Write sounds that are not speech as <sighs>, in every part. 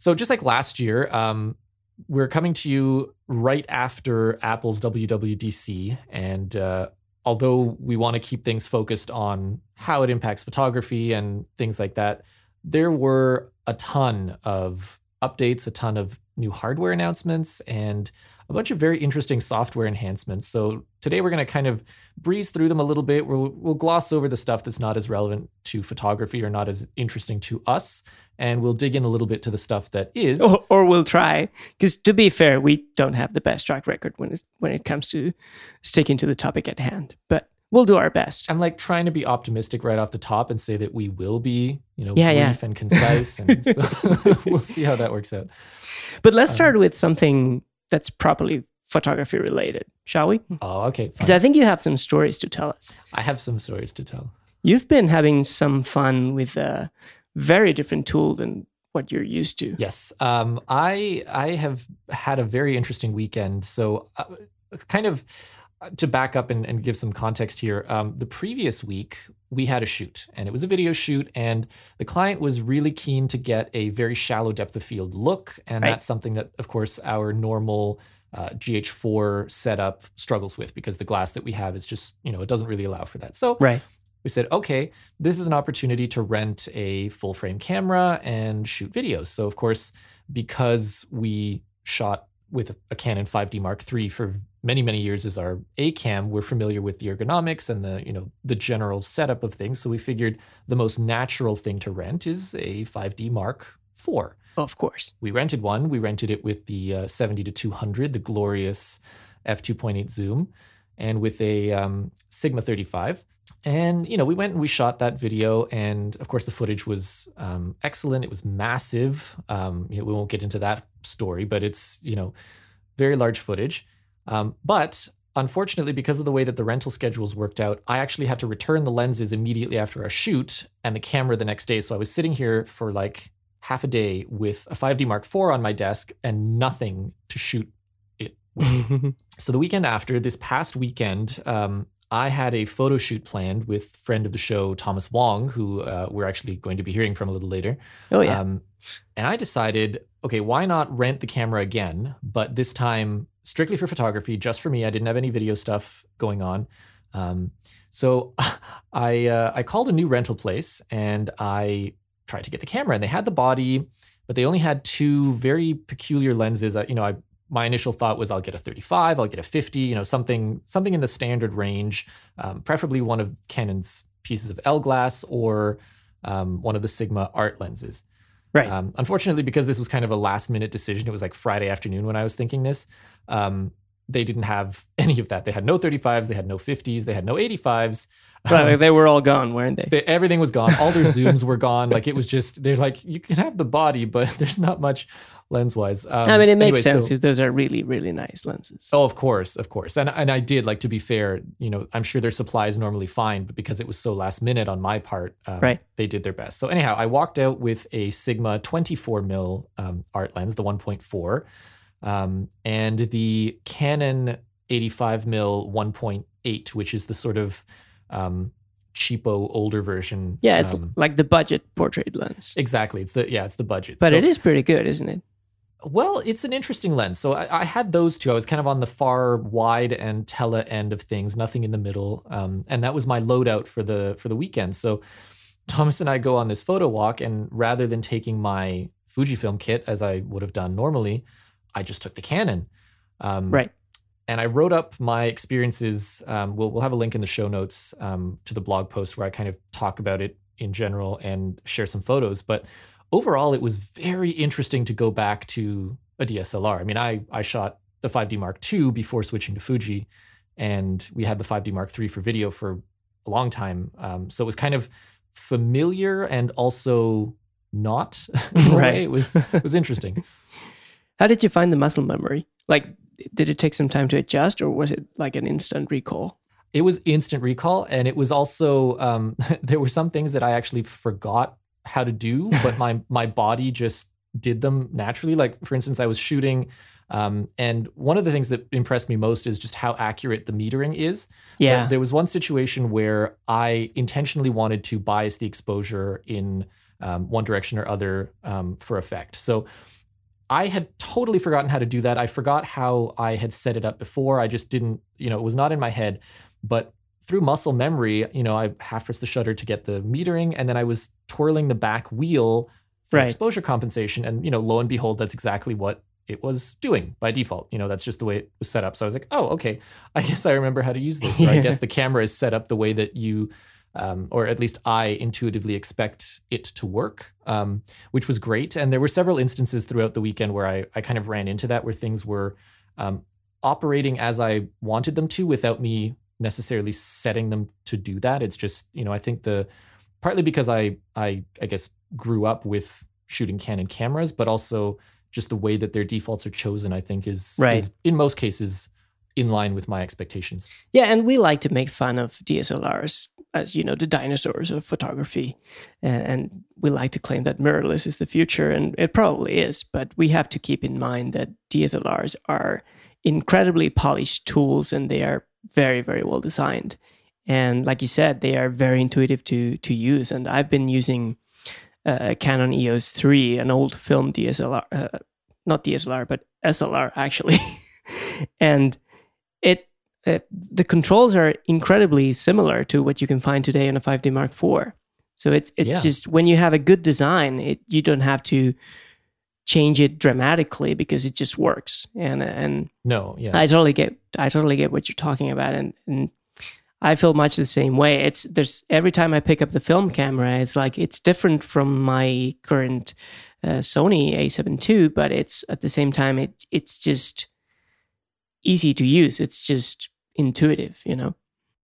So just like last year, um, we're coming to you right after Apple's WWDC, and uh, although we want to keep things focused on how it impacts photography and things like that, there were a ton of updates, a ton of new hardware announcements, and a bunch of very interesting software enhancements. So today we're going to kind of breeze through them a little bit. We'll, we'll gloss over the stuff that's not as relevant to photography or not as interesting to us, and we'll dig in a little bit to the stuff that is. Or, or we'll try, because to be fair, we don't have the best track record when it's, when it comes to sticking to the topic at hand. But we'll do our best. I'm like trying to be optimistic right off the top and say that we will be, you know, Yeah, brief yeah. and concise, and so <laughs> <laughs> we'll see how that works out. But let's um, start with something that's properly photography related, shall we? Oh, okay. Because I think you have some stories to tell us. I have some stories to tell. You've been having some fun with a very different tool than what you're used to. Yes, um, I I have had a very interesting weekend. So, uh, kind of to back up and, and give some context here. Um, the previous week we had a shoot, and it was a video shoot, and the client was really keen to get a very shallow depth of field look, and Right. that's something that, of course, our normal uh, GH4 setup struggles with because the glass that we have is just you know it doesn't really allow for that. So Right. we said, okay, this is an opportunity to rent a full frame camera and shoot videos. So, of course, because we shot with a Canon 5D Mark III for many, many years as our acam we're familiar with the ergonomics and the, you know, the general setup of things. So we figured the most natural thing to rent is a 5D Mark IV. Of course. We rented one. We rented it with the uh, 70 to 200, the glorious f2.8 zoom, and with a um, Sigma 35. And you know, we went and we shot that video, and of course, the footage was um, excellent. It was massive. Um, you know, we won't get into that story, but it's you know, very large footage. Um, but unfortunately, because of the way that the rental schedules worked out, I actually had to return the lenses immediately after a shoot and the camera the next day. So I was sitting here for like half a day with a 5D Mark IV on my desk and nothing to shoot it with. <laughs> so the weekend after, this past weekend, um, I had a photo shoot planned with friend of the show Thomas Wong, who uh, we're actually going to be hearing from a little later. oh yeah. Um, and I decided, okay, why not rent the camera again, but this time strictly for photography, just for me. I didn't have any video stuff going on. Um, so <laughs> I uh, I called a new rental place and I tried to get the camera, and they had the body, but they only had two very peculiar lenses. Uh, you know, I my initial thought was I'll get a 35, I'll get a 50, you know, something something in the standard range, um, preferably one of Canon's pieces of L glass or um, one of the Sigma art lenses. Right. Um, unfortunately, because this was kind of a last minute decision, it was like Friday afternoon when I was thinking this. Um, they didn't have <laughs> any of that. They had no 35s, they had no 50s, they had no 85s. Well, they were all gone, weren't they? They, everything was gone. All their <laughs> zooms were gone. Like it was just, they're like, you can have the body, but <laughs> there's not much lens wise. Um, I mean, it makes anyway, sense so- because those are really, really nice lenses. Oh, of course, of course. And and I did like to be fair, you know, I'm sure their supply is normally fine, but because it was so last minute on my part, um, Right. they did their best. So anyhow, I walked out with a Sigma 24 mil um, art lens, the 1.4, um, and the Canon 85 mil 1.8, which is the sort of um, cheapo older version. yeah, it's um, like the budget portrait lens. exactly. It's the yeah, it's the budget. But So- it is pretty good, isn't it? well, it's an interesting lens. So I, I had those two. I was kind of on the far wide and tele end of things, nothing in the middle, um, and that was my loadout for the for the weekend. So Thomas and I go on this photo walk, and rather than taking my Fujifilm kit as I would have done normally, I just took the Canon. Um, Right. And I wrote up my experiences. Um, we'll we'll have a link in the show notes um, to the blog post where I kind of talk about it in general and share some photos. But overall, it was very interesting to go back to a DSLR. I mean, I I shot the 5D Mark II before switching to Fuji, and we had the 5D Mark III for video for a long time. Um, so it was kind of familiar and also not. <laughs> in a way. Right. It was it was interesting. <laughs> How did you find the muscle memory? Like, did it take some time to adjust, or was it like an instant recall? It was instant recall, and it was also um, <laughs> there were some things that I actually forgot how to do, <laughs> but my my body just did them naturally. Like for instance, I was shooting, um, and one of the things that impressed me most is just how accurate the metering is. But Yeah. there was one situation where I intentionally wanted to bias the exposure in um, one direction or other um, for effect. So I had totally forgotten how to do that. I forgot how I had set it up before. I just didn't, you know, it was not in my head. But through muscle memory, you know, I half pressed the shutter to get the metering, and then I was twirling the back wheel for Right. exposure compensation. And, you know, lo and behold, that's exactly what it was doing by default. You know, that's just the way it was set up. So I was like, oh, okay, I <laughs> guess I remember how to use this. Or I guess <laughs> the camera is set up the way that you, um, or at least I intuitively expect it to work, um, which was great. And there were several instances throughout the weekend where I, I kind of ran into that, where things were um, operating as I wanted them to without me necessarily setting them to do that. It's just, you know, I think the partly because I I I guess grew up with shooting Canon cameras, but also just the way that their defaults are chosen, I think is, Right. is in most cases in line with my expectations. Yeah, and we like to make fun of DSLRs as you know the dinosaurs of photography, and, we like to claim that mirrorless is the future, and it probably is. But we have to keep in mind that DSLRs are incredibly polished tools, and they are very, very well designed. And like you said, they are very intuitive to to use. And I've been using uh, Canon EOS 3, an old film DSLR, uh, not DSLR, but SLR actually, <laughs> and it uh, the controls are incredibly similar to what you can find today in a 5D Mark IV. So it's it's Yeah. just when you have a good design, it you don't have to change it dramatically because it just works. And and No, yeah. I totally get I totally get what you're talking about and and I feel much the same way. It's there's every time I pick up the film camera, it's like it's different from my current uh, Sony A7 II, but it's at the same time it it's just easy to use. It's just intuitive, you know.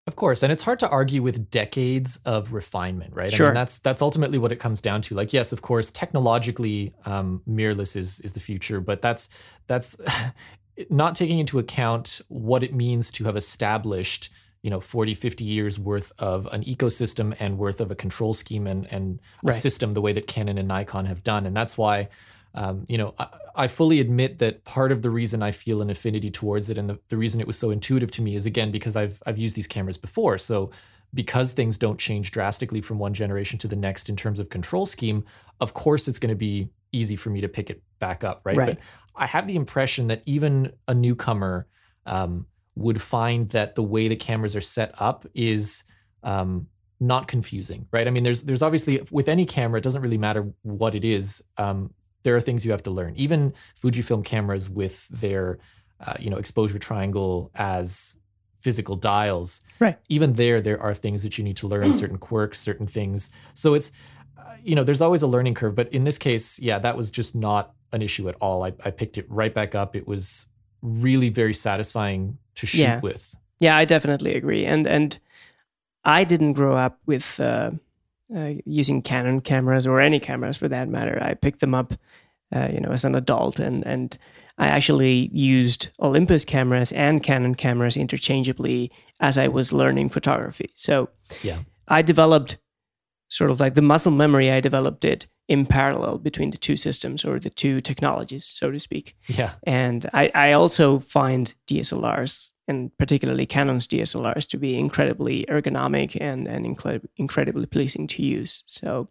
Of course, and it's hard to argue with decades of refinement, right? Sure. I mean, that's that's ultimately what it comes down to. Like, yes, of course, technologically, um, mirrorless is is the future, but that's that's <laughs> not taking into account what it means to have established, you know, 40, 50 years worth of an ecosystem and worth of a control scheme and and a system the way that Canon and Nikon have done, and that's why. Um, you know, I, I fully admit that part of the reason I feel an affinity towards it and the, the reason it was so intuitive to me is again because I've I've used these cameras before. So because things don't change drastically from one generation to the next in terms of control scheme, of course it's going to be easy for me to pick it back up, right? Right. But I have the impression that even a newcomer um, would find that the way the cameras are set up is um, not confusing, right? I mean, there's there's obviously with any camera, it doesn't really matter what it is. Um, there are things you have to learn. Even Fujifilm cameras with their uh, you know exposure triangle as physical dials, Right. Even there, there are things that you need to learn, certain <clears throat> quirks, certain things. So it's uh, you know there's always a learning curve, but in this case, yeah, that was just not an issue at all. I, I picked it right back up. It was really very satisfying to shoot Yeah. with. Yeah, I definitely agree. And and I didn't grow up with uh, uh, using Canon cameras or any cameras for that matter. I picked them up, uh, you know, as an adult, and and I actually used Olympus cameras and Canon cameras interchangeably as I was learning photography. So Yeah. I developed sort of like the muscle memory. I developed it in parallel between the two systems or the two technologies, so to speak. Yeah. And I, I also find DSLRs, and particularly Canon's DSLRs, to be incredibly ergonomic and, and incre- incredibly pleasing to use. So,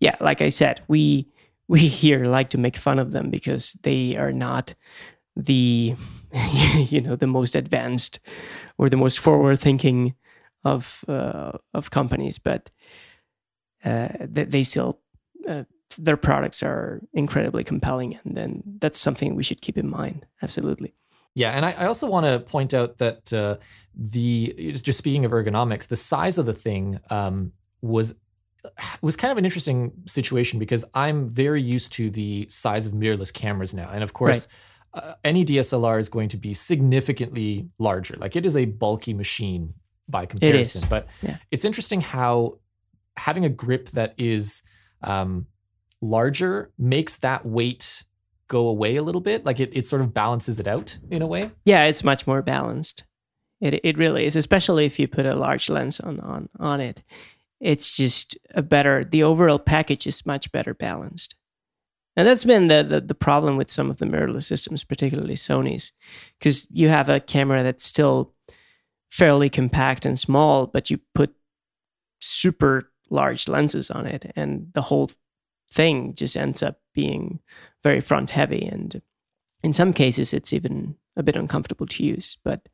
yeah, like I said, we we here like to make fun of them because they are not the <laughs> you know the most advanced or the most forward thinking of uh, of companies, but uh, they, they still uh, their products are incredibly compelling, and then that's something we should keep in mind. Absolutely. Yeah, and I, I also want to point out that uh, the just speaking of ergonomics, the size of the thing um, was was kind of an interesting situation because I'm very used to the size of mirrorless cameras now, and of course, uh, any DSLR is going to be significantly larger. Like it is a bulky machine by comparison. But yeah. it's interesting how having a grip that is um, larger makes that weight go away a little bit. Like it, it sort of balances it out in a way. Yeah, it's much more balanced. It it really is, especially if you put a large lens on on on it. It's just a better. The overall package is much better balanced, and that's been the the, the problem with some of the mirrorless systems, particularly Sony's, because you have a camera that's still fairly compact and small, but you put super large lenses on it, and the whole thing just ends up being very front heavy and in some cases it's even a bit uncomfortable to use but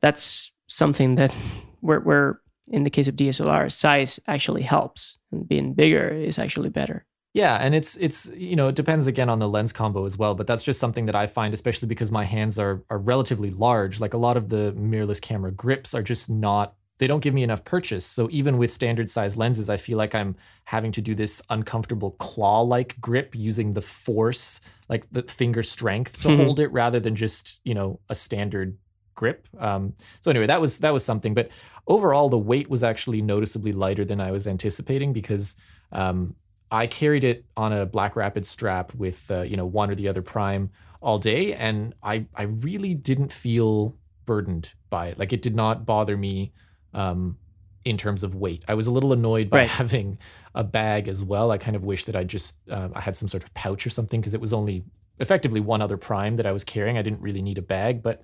that's something that <laughs> where, where in the case of dslr size actually helps and being bigger is actually better yeah, and it's it's you know it depends again on the lens combo as well, but that's just something that I find, especially because my hands are are relatively large. Like a lot of the mirrorless camera grips are just not they don't give me enough purchase. So even with standard size lenses, I feel like I'm having to do this uncomfortable claw like grip using the force, like the finger strength to mm-hmm. hold it rather than just, you know, a standard grip. Um, so anyway, that was that was something. But overall, the weight was actually noticeably lighter than I was anticipating because um, I carried it on a Black Rapid strap with uh, you know one or the other prime all day, and I I really didn't feel burdened by it. Like it did not bother me um, in terms of weight. I was a little annoyed by right. having a bag as well. I kind of wish that I just uh, I had some sort of pouch or something because it was only effectively one other prime that I was carrying. I didn't really need a bag, but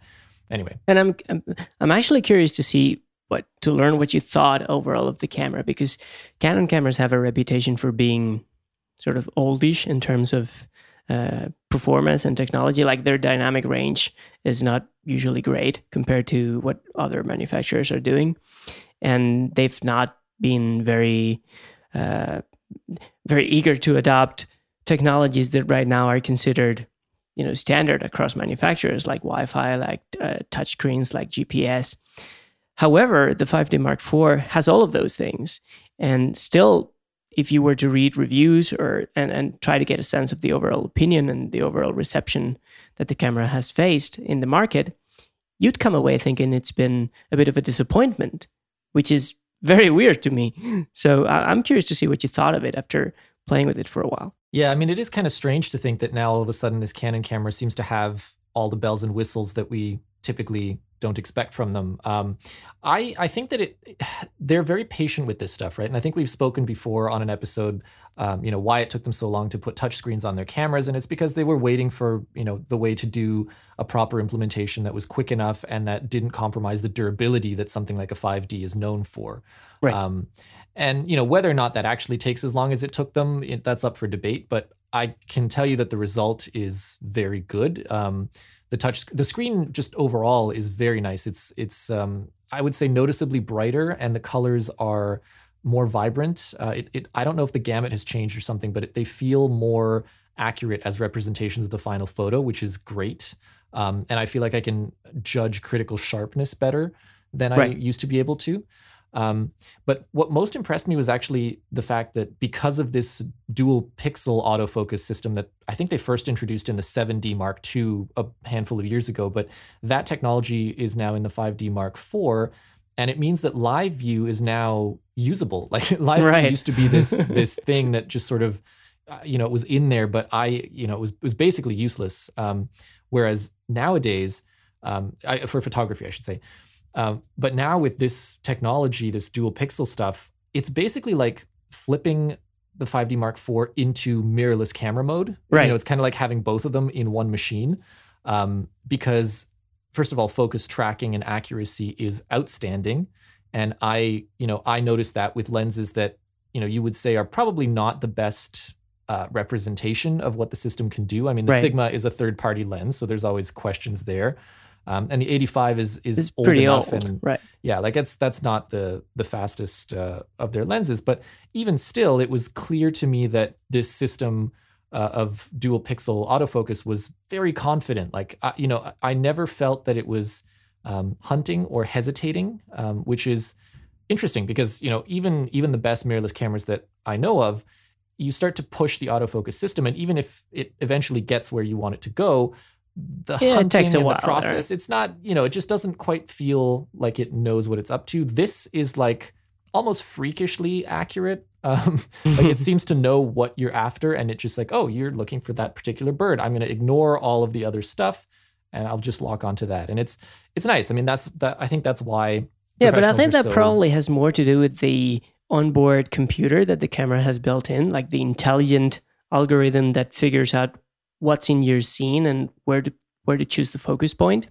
anyway. And I'm I'm, I'm actually curious to see what to learn what you thought overall of the camera because Canon cameras have a reputation for being sort of oldish in terms of uh, performance and technology. Like their dynamic range is not usually great compared to what other manufacturers are doing, and they've not been very uh, very eager to adopt technologies that right now are considered you know standard across manufacturers like Wi-Fi, like uh, touchscreens, like GPS. However, the 5D Mark IV has all of those things and still if you were to read reviews or and, and try to get a sense of the overall opinion and the overall reception that the camera has faced in the market, you'd come away thinking it's been a bit of a disappointment, which is very weird to me. <laughs> So I'm curious to see what you thought of it after playing with it for a while. Yeah, I mean, it is kind of strange to think that now all of a sudden this Canon camera seems to have all the bells and whistles that we typically don't expect from them. Um, I I think that it <sighs> they're very patient with this stuff, right? And I think we've spoken before on an episode, um, you know, why it took them so long to put touchscreens on their cameras, and it's because they were waiting for you know the way to do a proper implementation that was quick enough and that didn't compromise the durability that something like a 5D is known for. Right. Um, and you know whether or not that actually takes as long as it took them, it, that's up for debate. But I can tell you that the result is very good. Um, the touch the screen just overall is very nice. It's it's um, I would say noticeably brighter, and the colors are more vibrant. Uh, it, it I don't know if the gamut has changed or something, but it, they feel more accurate as representations of the final photo, which is great. Um, and I feel like I can judge critical sharpness better than right. I used to be able to. Um, but what most impressed me was actually the fact that because of this dual pixel autofocus system that I think they first introduced in the 7D Mark II a handful of years ago, but that technology is now in the 5D Mark IV. And it means that live view is now usable. <laughs> Like live right. view used to be this <laughs> this thing that just sort of, uh, you know, it was in there, but I, you know, it was it was basically useless. Um, whereas nowadays, um, I, for photography, I should say, um, but now with this technology, this dual pixel stuff, it's basically like flipping the 5D Mark IV into mirrorless camera mode. Right. You know, it's kind of like having both of them in one machine. Um, because first of all, focus tracking and accuracy is outstanding. And I, you know, I noticed that with lenses that, you know, you would say are probably not the best uh, representation of what the system can do. I mean, the right. Sigma is a third party lens, so there's always questions there. Um, and the 85 is is it's old pretty enough old, and right? Yeah, like it's that's not the the fastest uh, of their lenses, but even still, it was clear to me that this system uh, of dual pixel autofocus was very confident. Like I, you know, I never felt that it was um, hunting or hesitating, um, which is interesting because you know even even the best mirrorless cameras that I know of, you start to push the autofocus system, and even if it eventually gets where you want it to go, the yeah, hunting takes a and while, the process. right? It's not, you know, it just doesn't quite feel like it knows what it's up to. This is like almost freakishly accurate. <laughs> Um, like it <laughs> seems to know what you're after, and it's just like, oh, you're looking for that particular bird. I'm going to ignore all of the other stuff, and I'll just lock onto that. And it's it's nice. I mean, that's that. I think that's why. Yeah, but I think that so, probably has more to do with the onboard computer that the camera has built in, like the intelligent algorithm that figures out what's in your scene and where to where to choose the focus point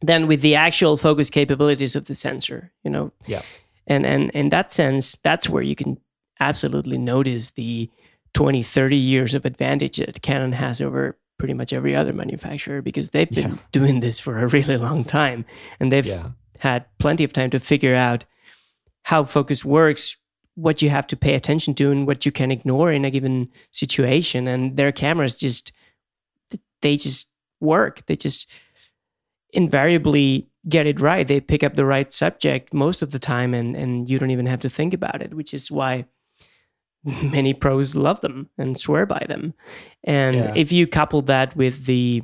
than with the actual focus capabilities of the sensor you know yeah and and in that sense that's where you can absolutely notice the 20, 30 years of advantage that Canon has over pretty much every other manufacturer because they've been Yeah. <laughs> doing this for a really long time and they've Yeah. had plenty of time to figure out how focus works, what you have to pay attention to, and what you can ignore in a given situation. And their cameras just, they just work. They just invariably get it right. They pick up the right subject most of the time, and, and you don't even have to think about it, which is why <laughs> many pros love them and swear by them. And Yeah. if you couple that with the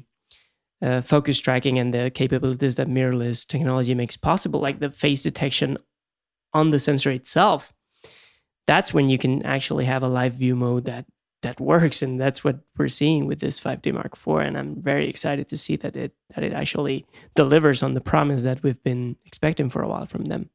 uh, focus tracking and the capabilities that mirrorless technology makes possible, like the face detection on the sensor itself, that's when you can actually have a live view mode that that works, and that's what we're seeing with this 5D Mark IV. And I'm very excited to see that it that it actually delivers on the promise that we've been expecting for a while from them.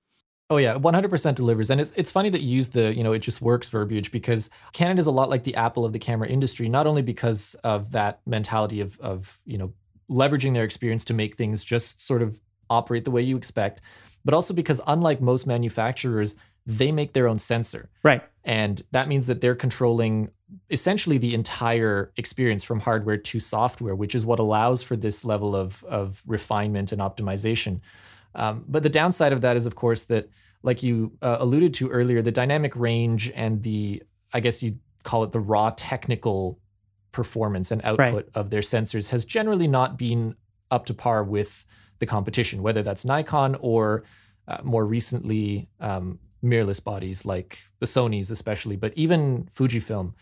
Oh yeah, 100% delivers. And it's it's funny that you use the, you know, it just works verbiage because Canon is a lot like the Apple of the camera industry, not only because of that mentality of of, you know, leveraging their experience to make things just sort of operate the way you expect, but also because unlike most manufacturers, they make their own sensor. Right. And that means that they're controlling essentially the entire experience from hardware to software, which is what allows for this level of, of refinement and optimization. Um, but the downside of that is, of course, that, like you uh, alluded to earlier, the dynamic range and the, I guess you'd call it the raw technical performance and output of their sensors has generally not been up to par with the competition, whether that's Nikon or uh, more recently um, mirrorless bodies like the Sony's, especially, but even Fujifilm.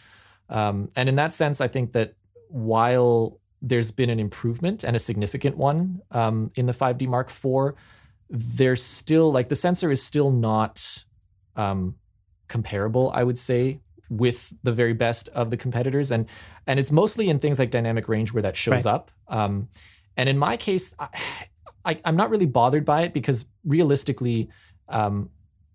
Um, and in that sense, I think that while there's been an improvement and a significant one um, in the 5D Mark IV, there's still like the sensor is still not um, comparable, I would say, with the very best of the competitors, and and it's mostly in things like dynamic range where that shows Right. up. Um, and in my case, I, I, I'm not really bothered by it because realistically, um,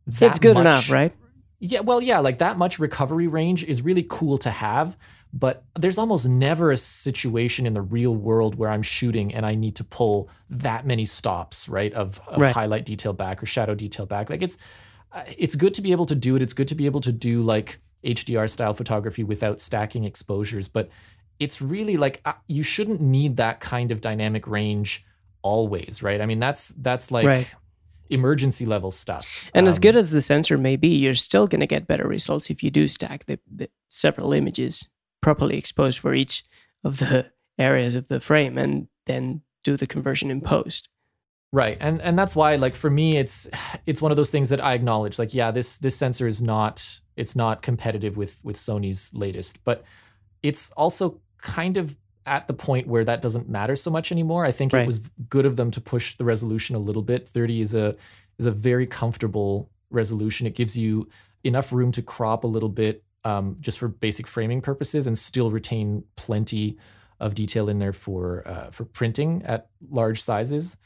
it's good much- enough, right? yeah, well, yeah, like that much recovery range is really cool to have, but there's almost never a situation in the real world where I'm shooting and I need to pull that many stops, right? Of, of Right. highlight detail back or shadow detail back. Like it's uh, it's good to be able to do it. It's good to be able to do like HDR style photography without stacking exposures, but it's really like uh, you shouldn't need that kind of dynamic range always, right? I mean, that's that's like Right. Emergency level stuff. And as Um, good as the sensor may be, you're still going to get better results if you do stack the, the several images properly exposed for each of the <laughs> areas of the frame and then do the conversion in post. Right. And and that's why like for me it's <sighs> it's one of those things that I acknowledge like yeah this this sensor is not it's not competitive with with Sony's latest but it's also kind of at the point where that doesn't matter so much anymore. I think Right. it was good of them to push the resolution a little bit. 30 is a is a very comfortable resolution. It gives you enough room to crop a little bit um, just for basic framing purposes and still retain plenty of detail in there for uh, for printing at large sizes.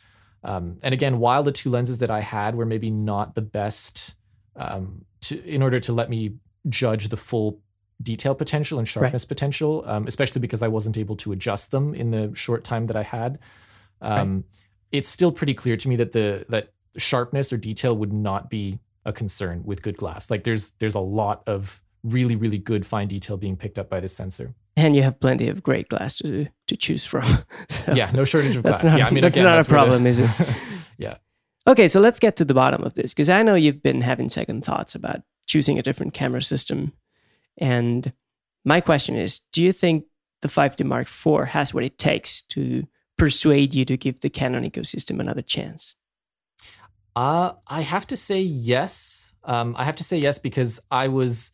Um, and again, while the two lenses that I had were maybe not the best um, to, in order to let me judge the full detail potential and sharpness potential, um, especially because I wasn't able to adjust them in the short time that I had. Um, It's still pretty clear to me that the that sharpness or detail would not be a concern with good glass. Like there's there's a lot of really really good fine detail being picked up by this sensor. And you have plenty of great glass to, to choose from. <laughs> So Yeah, no shortage of glass. not, yeah, I mean <laughs> that's again, not that's a where the- problem, is it? <laughs> yeah. Okay, so let's get to the bottom of this because I know you've been having second thoughts about choosing a different camera system. And my question is do you think the 5D Mark IV has what it takes to persuade you to give the Canon ecosystem another chance? Uh, I have to say yes. Um, I have to say yes because I was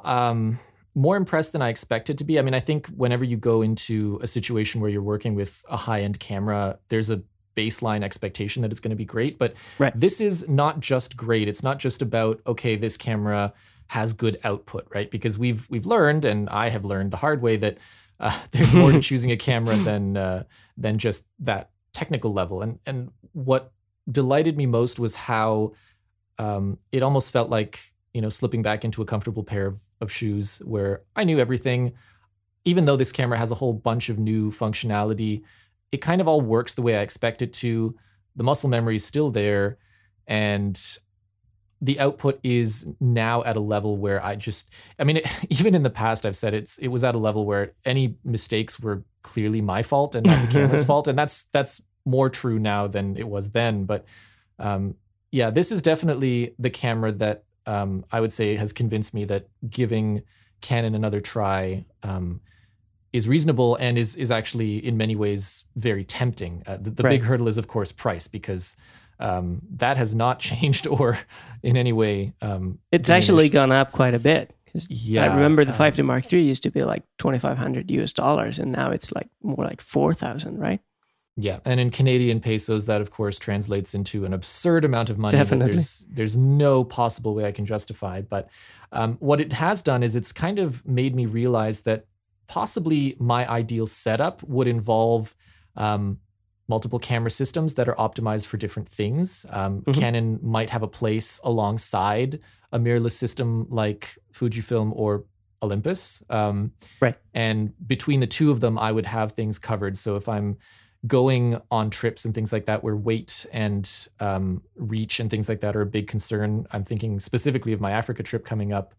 um, more impressed than I expected to be. I mean, I think whenever you go into a situation where you're working with a high end camera, there's a baseline expectation that it's going to be great. But Right. this is not just great. It's not just about okay, this camera has good output, right? Because we've we've learned, and I have learned the hard way that uh, <laughs> there's more to <laughs> choosing a camera than uh, than just that technical level. And and what delighted me most was how um, it almost felt like you know slipping back into a comfortable pair of, of shoes where I knew everything. Even though this camera has a whole bunch of new functionality, it kind of all works the way I expect it to. The muscle memory is still there, and the output is now at a level where I just, I mean, it, <laughs> even in the past, I've said it's, it was at a level where any mistakes were clearly my fault and not the camera's <laughs> fault. And that's, that's more true now than it was then. But um, yeah, this is definitely the camera that um, I would say has convinced me that giving Canon another try um, is reasonable and is is actually in many ways very tempting. Uh, the, the Right. big hurdle is of course price because um, that has not <laughs> changed or in any way. Um, It's actually gone up quite a bit. Yeah, I remember the um, 5D Mark III used to be like 2,500 US dollars, and now it's like more like 4,000, right? Yeah, and in Canadian pesos, that of course translates into an absurd amount of money. Definitely. there's there's no possible way I can justify. But um, what it has done is it's kind of made me realize that possibly my ideal setup would involve um, multiple camera systems that are optimized for different things. Um, Mhm. Canon might have a place alongside a mirrorless system like Fujifilm or Olympus. Um, Right. And between the two of them, I would have things covered. So if I'm going on trips and things like that where weight and um, reach and things like that are a big concern, I'm thinking specifically of my Africa trip coming up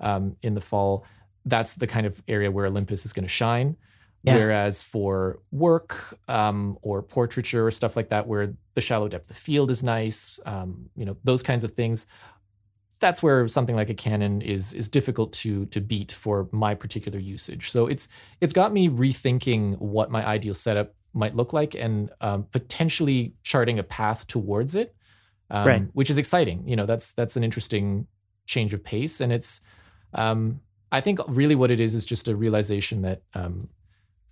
um, in the fall. That's the kind of area where Olympus is going to shine. Yeah. Whereas for work um, or portraiture or stuff like that, where the shallow depth of field is nice, um, you know, those kinds of things, that's where something like a Canon is is difficult to to beat for my particular usage. So it's it's got me rethinking what my ideal setup might look like and um, potentially charting a path towards it, um, Right. which is exciting. You know, that's that's an interesting change of pace, and it's um, I think really what it is is just a realization that um,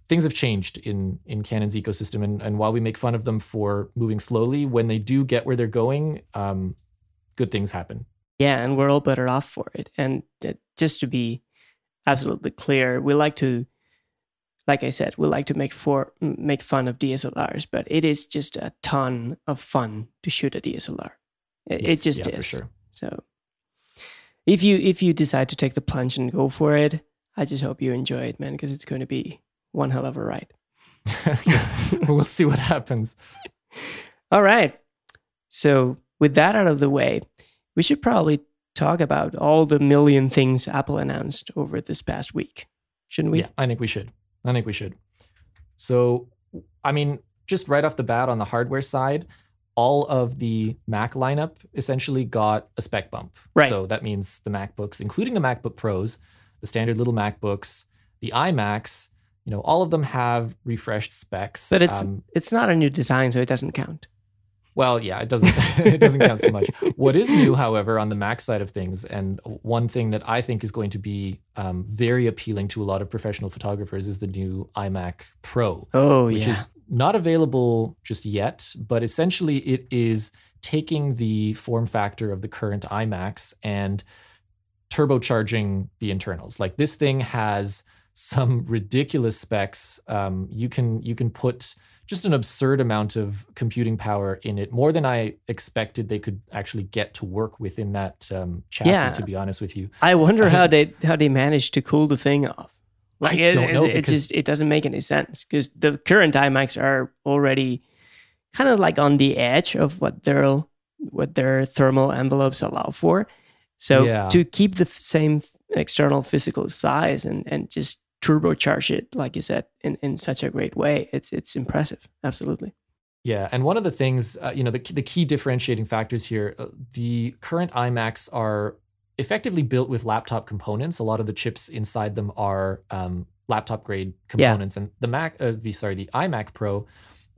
things have changed in in Canon's ecosystem, and and while we make fun of them for moving slowly, when they do get where they're going, um, good things happen. Yeah, and we're all better off for it. And uh, just to be absolutely clear, we like to, like I said, we like to make for make fun of DSLRs, but it is just a ton of fun to shoot a DSLR. It, Yes, it just yeah, is. for sure. So, if you if you decide to take the plunge and go for it, I just hope you enjoy it, man, because it's going to be one hell of a ride. <laughs> we'll see what happens. <laughs> All right. So, with that out of the way, we should probably talk about all the million things Apple announced over this past week, shouldn't we? Yeah, I think we should. I think we should. So, I mean, just right off the bat on the hardware side, all of the Mac lineup essentially got a spec bump. Right. So that means the MacBooks, including the MacBook Pros, the standard little MacBooks, the iMacs, you know, all of them have refreshed specs. But it's Um, it's not a new design, so it doesn't count. Well, yeah, it doesn't <laughs> it doesn't count so much. What is new, however, on the Mac side of things, and one thing that I think is going to be um, very appealing to a lot of professional photographers is the new iMac Pro, Oh which yeah. is not available just yet, but essentially it is taking the form factor of the current iMacs and turbocharging the internals. Like this thing has some ridiculous specs. Um, you can you can put just an absurd amount of computing power in it, more than I expected they could actually get to work within that um, chassis. Yeah. To be honest with you, I wonder I how they how they managed to cool the thing off. Like I it, don't know, it, it just it doesn't make any sense because the current iMacs are already kind of like on the edge of what their what their thermal envelopes allow for. So Yeah. to keep the same external physical size and and just turbocharge it, like you said, in, in such a great way, it's it's impressive. Absolutely. Yeah, and one of the things, uh, you know, the, the key differentiating factors here, uh, the current iMacs are effectively built with laptop components. A lot of the chips inside them are um, laptop grade components, and the Mac, uh, the sorry, the iMac Pro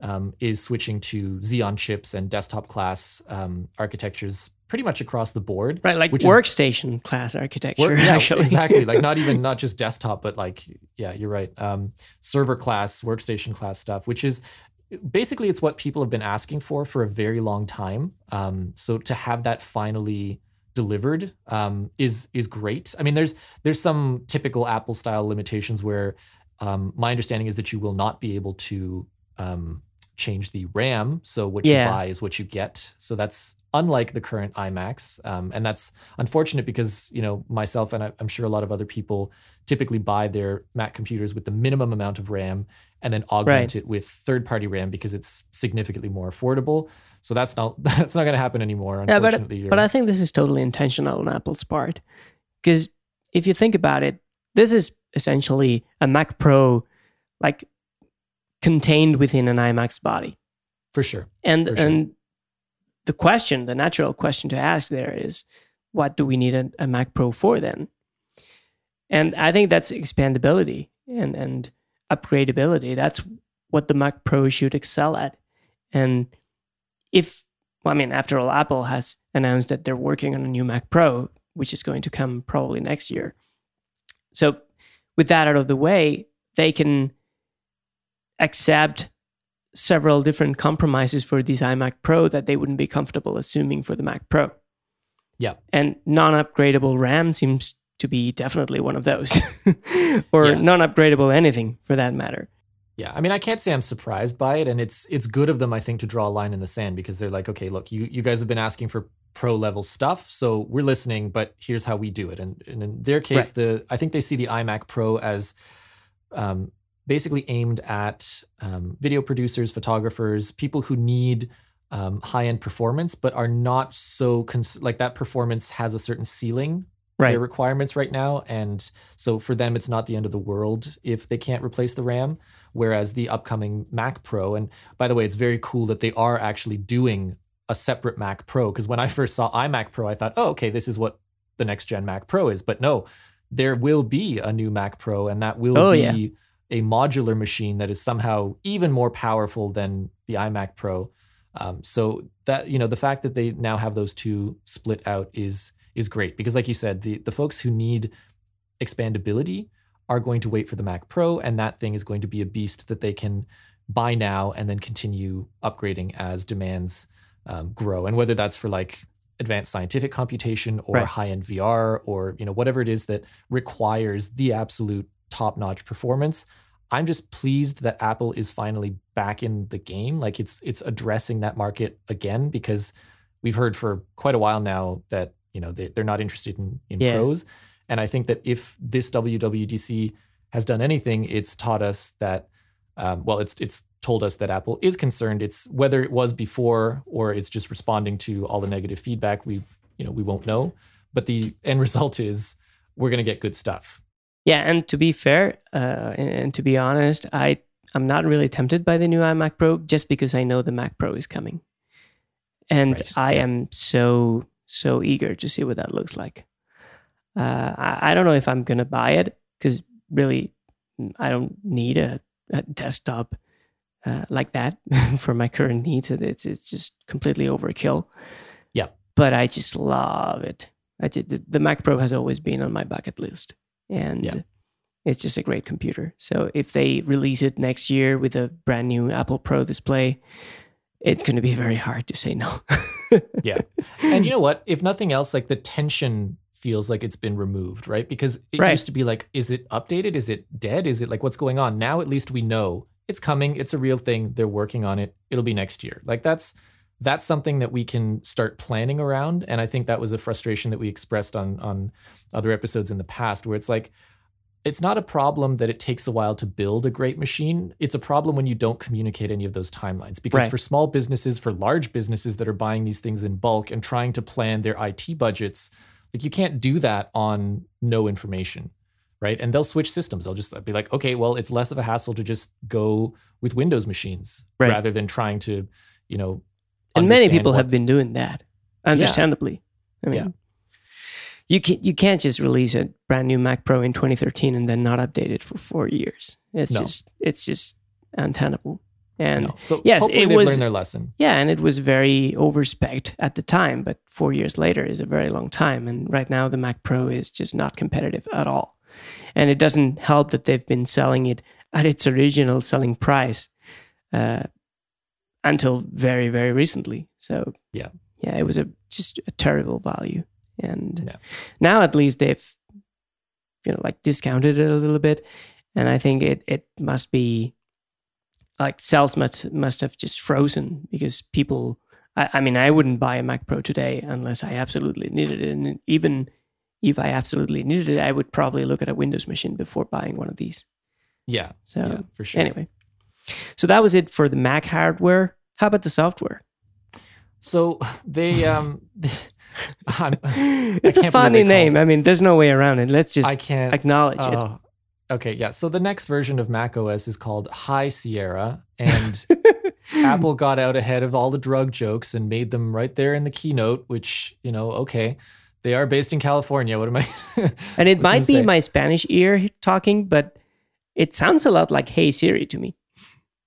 um, is switching to Xeon chips and desktop class um, architectures pretty much across the board. Right, like Which is- workstation class architecture. Work- yeah, actually, exactly. Like not <laughs> even not just desktop, but like yeah, you're right. Um, server class, workstation class stuff, which is basically it's what people have been asking for for a very long time. Um, so to have that finally delivered um, is is great. I mean, there's there's some typical Apple style limitations where um, my understanding is that you will not be able to um, change the RAM. So what Yeah. you buy is what you get. So that's unlike the current iMacs, um, and that's unfortunate because you know myself and I, I'm sure a lot of other people typically buy their Mac computers with the minimum amount of RAM, and then augment right. it with third party RAM because it's significantly more affordable. So that's not <laughs> that's not going to happen anymore. Unfortunately, yeah, but, but I think this is totally intentional on Apple's part because if you think about it, this is essentially a Mac Pro like contained within an iMac's body. For sure. And For sure. and the question, the natural question to ask there is, what do we need a, a Mac Pro for then? And I think that's expandability and and upgradability. That's what the Mac Pro should excel at. And if well, I mean, after all, Apple has announced that they're working on a new Mac Pro, which is going to come probably next year. So, with that out of the way, they can accept several different compromises for this iMac Pro that they wouldn't be comfortable assuming for the Mac Pro. Yeah. And non upgradable RAM seems to be definitely one of those, <laughs> or yeah. non upgradable anything for that matter. Yeah, I mean, I can't say I'm surprised by it, and it's it's good of them, I think, to draw a line in the sand because they're like, okay, look, you you guys have been asking for pro level stuff, so we're listening, but here's how we do it. And, and in their case, right. the I think they see the iMac Pro as um, basically aimed at um, video producers, photographers, people who need um, high end performance, but are not so cons- like that performance has a certain ceiling right. their requirements right now. And so for them, it's not the end of the world if they can't replace the RAM. Whereas the upcoming Mac Pro, and by the way, it's very cool that they are actually doing a separate Mac Pro. Because when I first saw iMac Pro, I thought, oh, okay, this is what the next gen Mac Pro is. But no, there will be a new Mac Pro, and that will oh, be yeah. A modular machine that is somehow even more powerful than the iMac Pro. Um, so that you know, the fact that they now have those two split out is is great because, like you said, the the folks who need expandability are going to wait for the Mac Pro, and that thing is going to be a beast that they can buy now and then continue upgrading as demands um, grow. And whether that's for like advanced scientific computation or right. high-end VR or you know whatever it is that requires the absolute top-notch performance. I'm just pleased that Apple is finally back in the game. Like it's it's addressing that market again because we've heard for quite a while now that you know they, they're not interested in in yeah. pros and i think that if this wwdc has done anything it's taught us that um, well it's it's told us that apple is concerned it's whether it was before or it's just responding to all the negative feedback we you know we won't know but the end <laughs> result is we're going to get good stuff yeah and to be fair uh, and, and to be honest i i'm not really tempted by the new imac pro just because i know the mac pro is coming and right. i yeah. am so so eager to see what that looks like. Uh, I, I, don't know if I'm gonna buy it because really, I don't need a, a desktop uh, like that <laughs> for my current needs. It's it's just completely overkill. Yeah, but I just love it. I just, the, the Mac Pro has always been on my bucket list, and yeah. it's just a great computer. So if they release it next year with a brand new Apple Pro display, it's going to be very hard to say no. <laughs> yeah. And you know what? If nothing else, like the tension feels like it's been removed, right? Because it right. used to be like, is it updated? Is it dead? Is it like what's going on? Now at least we know it's coming. It's a real thing. They're working on it. It'll be next year. Like that's that's something that we can start planning around. And I think that was a frustration that we expressed on on other episodes in the past, where it's like, it's not a problem that it takes a while to build a great machine. It's a problem when you don't communicate any of those timelines. Because right. for small businesses, for large businesses that are buying these things in bulk and trying to plan their IT budgets, like you can't do that on no information, right? And they'll switch systems. They'll just be like, okay, well, it's less of a hassle to just go with Windows machines right. rather than trying to, you know. And many people what, have been doing that, understandably. Yeah. I mean, yeah you can you can't just release a brand new Mac Pro in 2013 and then not update it for four years. It's no. just it's just untenable. And no. so yes, it was learned their lesson. Yeah, and it was very overspec at the time, but four years later is a very long time. And right now, the Mac Pro is just not competitive at all. And it doesn't help that they've been selling it at its original selling price uh, until very very recently. So yeah, yeah, it was a just a terrible value. And yeah. now at least they've, you know, like discounted it a little bit. And I think it, it must be like sales must, must have just frozen because people, I, I mean, I wouldn't buy a Mac Pro today unless I absolutely needed it. And even if I absolutely needed it, I would probably look at a Windows machine before buying one of these. Yeah. So yeah, for sure. Anyway. So that was it for the Mac hardware. How about the software? So <laughs> they um <laughs> I'm, <laughs> it's a funny name. I mean, there's no way around it. Let's just I can't acknowledge uh, it. Oh, okay, yeah. So the next version of Mac OS is called High Sierra, and Apple got out ahead of all the drug jokes and made them right there in the keynote. Which you know, okay, they are based in California. What am I? and it might be say? my Spanish ear talking, but it sounds a lot like Hey Siri to me.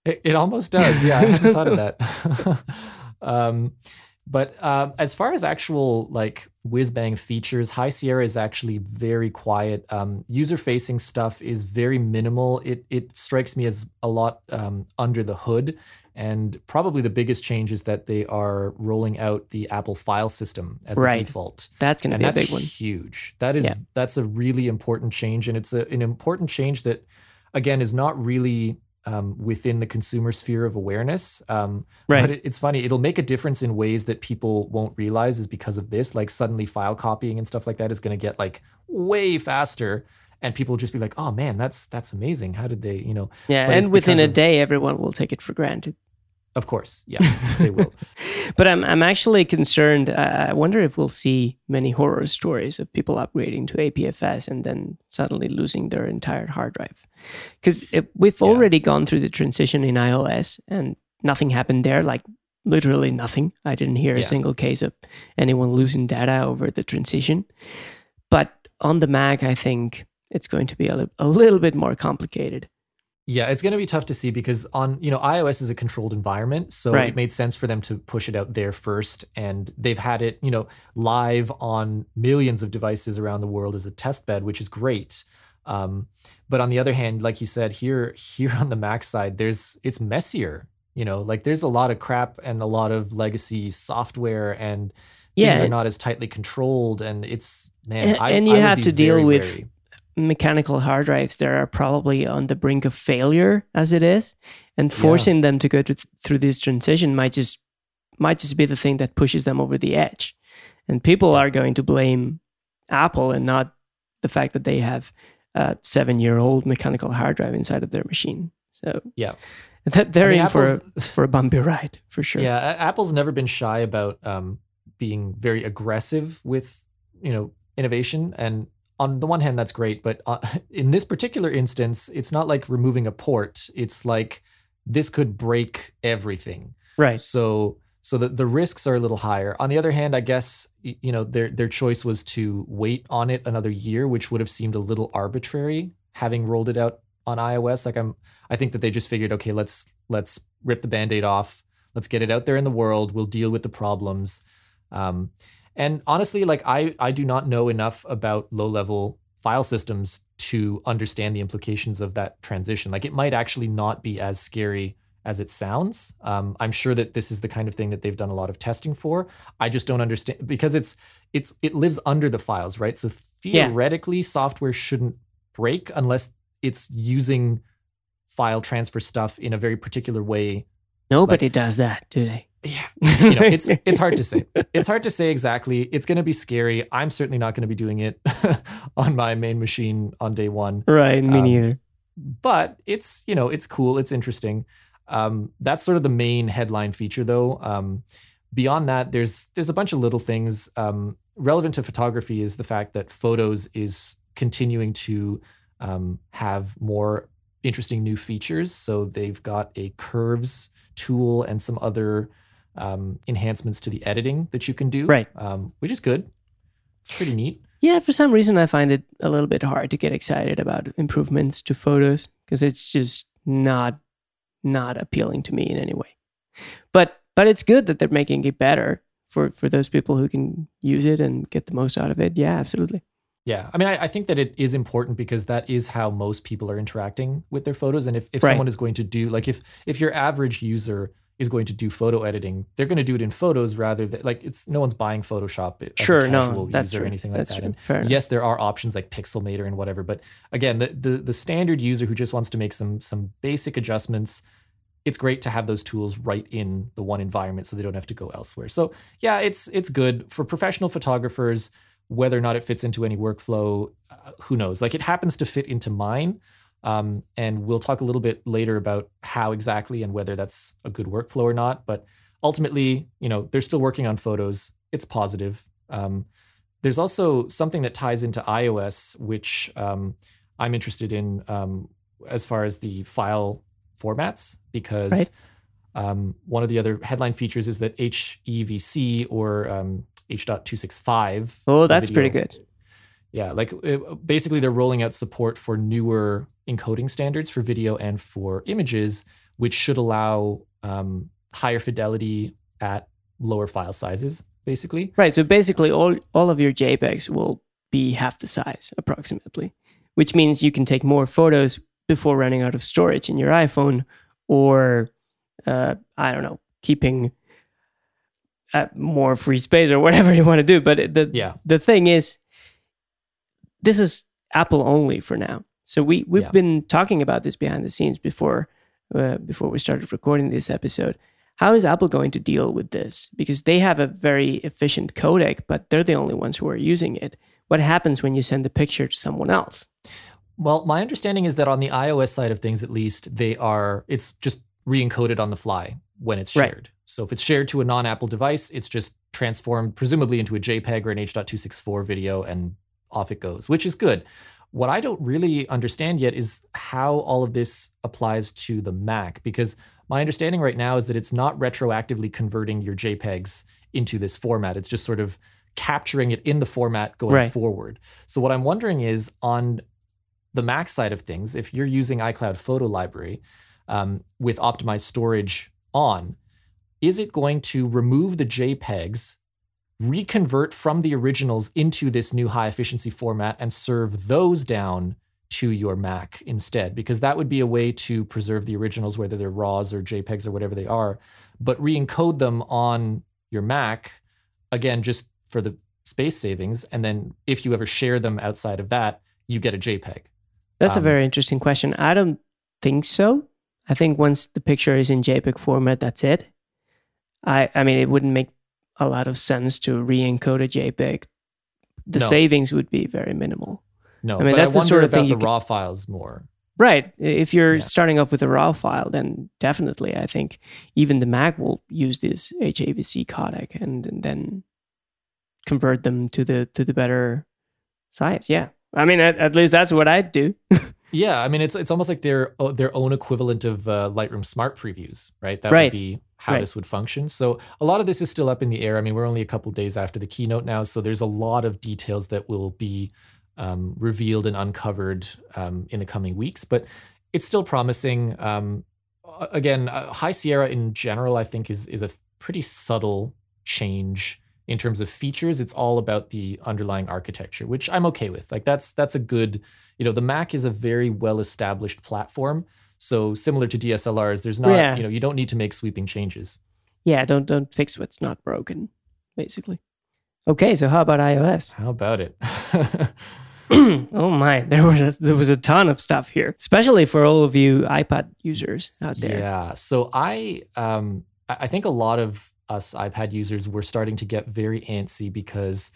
It, it almost does. Yeah, I hadn't thought of that. <laughs> um, but um, as far as actual like whiz bang features, High Sierra is actually very quiet. Um, User facing stuff is very minimal. It it strikes me as a lot um, under the hood. And probably the biggest change is that they are rolling out the Apple file system as right. the default. That's going to be a big one. Huge. That is yeah. that's a really important change, and it's a, an important change that, again, is not really um, within the consumer sphere of awareness. Um, right. But it, it's funny; it'll make a difference in ways that people won't realize is because of this. Like suddenly, file copying and stuff like that is going to get like way faster, and people will just be like, "Oh man, that's that's amazing! How did they, you know?" Yeah, but and within a of, day, everyone will take it for granted. Of course, yeah, they will. <laughs> but I'm I'm actually concerned. Uh, I wonder if we'll see many horror stories of people upgrading to APFS and then suddenly losing their entire hard drive. Because we've yeah. already gone through the transition in iOS and nothing happened there. Like literally nothing. I didn't hear yeah. a single case of anyone losing data over the transition. But on the Mac, I think it's going to be a, a little bit more complicated. Yeah, it's going to be tough to see because on, you know, iOS is a controlled environment, so right. it made sense for them to push it out there first and they've had it, you know, live on millions of devices around the world as a test bed, which is great. Um, but on the other hand, like you said, here here on the Mac side, there's it's messier, you know, like there's a lot of crap and a lot of legacy software and yeah. things are not as tightly controlled and it's man, and, I, and you I have to deal with wary mechanical hard drives that are probably on the brink of failure as it is and forcing yeah. them to go to, through this transition might just might just be the thing that pushes them over the edge. And people are going to blame apple and not the fact that they have a seven year old mechanical hard drive inside of their machine. So yeah. <laughs> that they're I mean, in for a, <laughs> for a bumpy ride for sure. Yeah apple's never been shy about um, being very aggressive with you know innovation and on the one hand, that's great, but uh, <laughs> in this particular instance, it's not like removing a port. It's like this could break everything. Right. So so the, the risks are a little higher. On the other hand, I guess you know their their choice was to wait on it another year, which would have seemed a little arbitrary having rolled it out on iOS. Like I'm I think that they just figured, okay, let's let's rip the band-aid off. Let's get it out there in the world. We'll deal with the problems. Um, and honestly, like I I do not know enough about low level file systems to understand the implications of that transition. Like it might actually not be as scary as it sounds. Um, I'm sure that this is the kind of thing that they've done a lot of testing for. I just don't understand because it's it's it lives under the files, right? So theoretically, yeah. software shouldn't break unless it's using file transfer stuff in a very particular way. Nobody like, does that, do they? Yeah, you know, it's it's hard to say. <laughs> It's hard to say exactly. It's going to be scary. I'm certainly not going to be doing it <laughs> on my main machine on day one. Right, me um, neither. But it's you know it's cool. It's interesting. Um, that's sort of the main headline feature, though. Um, beyond that, there's there's a bunch of little things um, relevant to photography. Is the fact that Photos is continuing to um, have more interesting new features. So they've got a curves tool and some other um, enhancements to the editing that you can do, right? Um, which is good. It's pretty neat. Yeah, for some reason I find it a little bit hard to get excited about improvements to photos because it's just not not appealing to me in any way. But but it's good that they're making it better for for those people who can use it and get the most out of it. Yeah, absolutely. Yeah, I mean, I, I, think that it is important because that is how most people are interacting with their photos. And if, if right. someone is going to do like if if your average user is going to do photo editing, they're going to do it in photos rather than like it's no one's buying Photoshop as sure, a casual no, that's user true. or anything like that's that. True. And yes, there are options like Pixelmator and whatever, but again, the, the the standard user who just wants to make some some basic adjustments, it's great to have those tools right in the one environment so they don't have to go elsewhere. So yeah, it's it's good for professional photographers. Whether or not it fits into any workflow, uh, who knows? Like it happens to fit into mine. Um, and we'll talk a little bit later about how exactly and whether that's a good workflow or not. But ultimately, you know, they're still working on photos. It's positive. Um, there's also something that ties into iOS, which um, I'm interested in um, as far as the file formats, because Right. um, one of the other headline features is that HEVC or um, H.265. Oh, that's pretty good. Yeah, like it, basically they're rolling out support for newer encoding standards for video and for images, which should allow um, higher fidelity at lower file sizes, basically. Right. So basically, all all of your JPEGs will be half the size, approximately, which means you can take more photos before running out of storage in your iPhone, or uh, I don't know, keeping uh, more free space or whatever you want to do. But the Yeah. the thing is, this is Apple only for now. So we we've Yeah. been talking about this behind the scenes before uh, before we started recording this episode. How is Apple going to deal with this? Because they have a very efficient codec, but they're the only ones who are using it. What happens when you send a picture to someone else? Well, my understanding is that on the iOS side of things, at least, they are it's just re-encoded on the fly when it's Right. shared. So if it's shared to a non-Apple device, it's just transformed presumably into a JPEG or an H.264 video and off it goes, which is good. What I don't really understand yet is how all of this applies to the Mac because my understanding right now is that it's not retroactively converting your JPEGs into this format. It's just sort of capturing it in the format going Right. forward. So what I'm wondering is on the Mac side of things, if you're using iCloud Photo Library um, with optimized storage on, is it going to remove the JPEGs, reconvert from the originals into this new high efficiency format, and serve those down to your Mac instead? Because that would be a way to preserve the originals, whether they're RAWs or JPEGs or whatever they are, but re encode them on your Mac, again, just for the space savings. And then if you ever share them outside of that, you get a JPEG. That's a Um, very interesting question. I don't think so. I think once the picture is in JPEG format, that's it. I I mean, it wouldn't make a lot of sense to re-encode a JPEG. The No. savings would be very minimal. No, I mean, that's I the sort of thing the you can- raw files more. Right. If you're Yeah. starting off with a RAW file, then definitely, I think even the Mac will use this HEVC codec and, and then convert them to the to the better size. Yeah. I mean, at, at least that's what I'd do. <laughs> Yeah, I mean it's it's almost like their their own equivalent of uh, Lightroom Smart previews, right? That Right. would be how Right. this would function. So a lot of this is still up in the air. I mean, we're only a couple days after the keynote now, so there's a lot of details that will be um, revealed and uncovered um, in the coming weeks. But it's still promising. Um, again, uh, High Sierra in general, I think, is is a pretty subtle change in terms of features. It's all about the underlying architecture, which I'm okay with. Like that's that's a good. You know, the Mac is a very well established platform. So similar to DSLRs, there's not. Yeah. You know, you don't need to make sweeping changes. Yeah, don't don't fix what's not broken, basically. Okay, so how about iOS? How about it? <clears throat> oh my, there was a, there was a ton of stuff here, especially for all of you iPad users out there. Yeah. So I um I I think a lot of us iPad users were starting to get very antsy because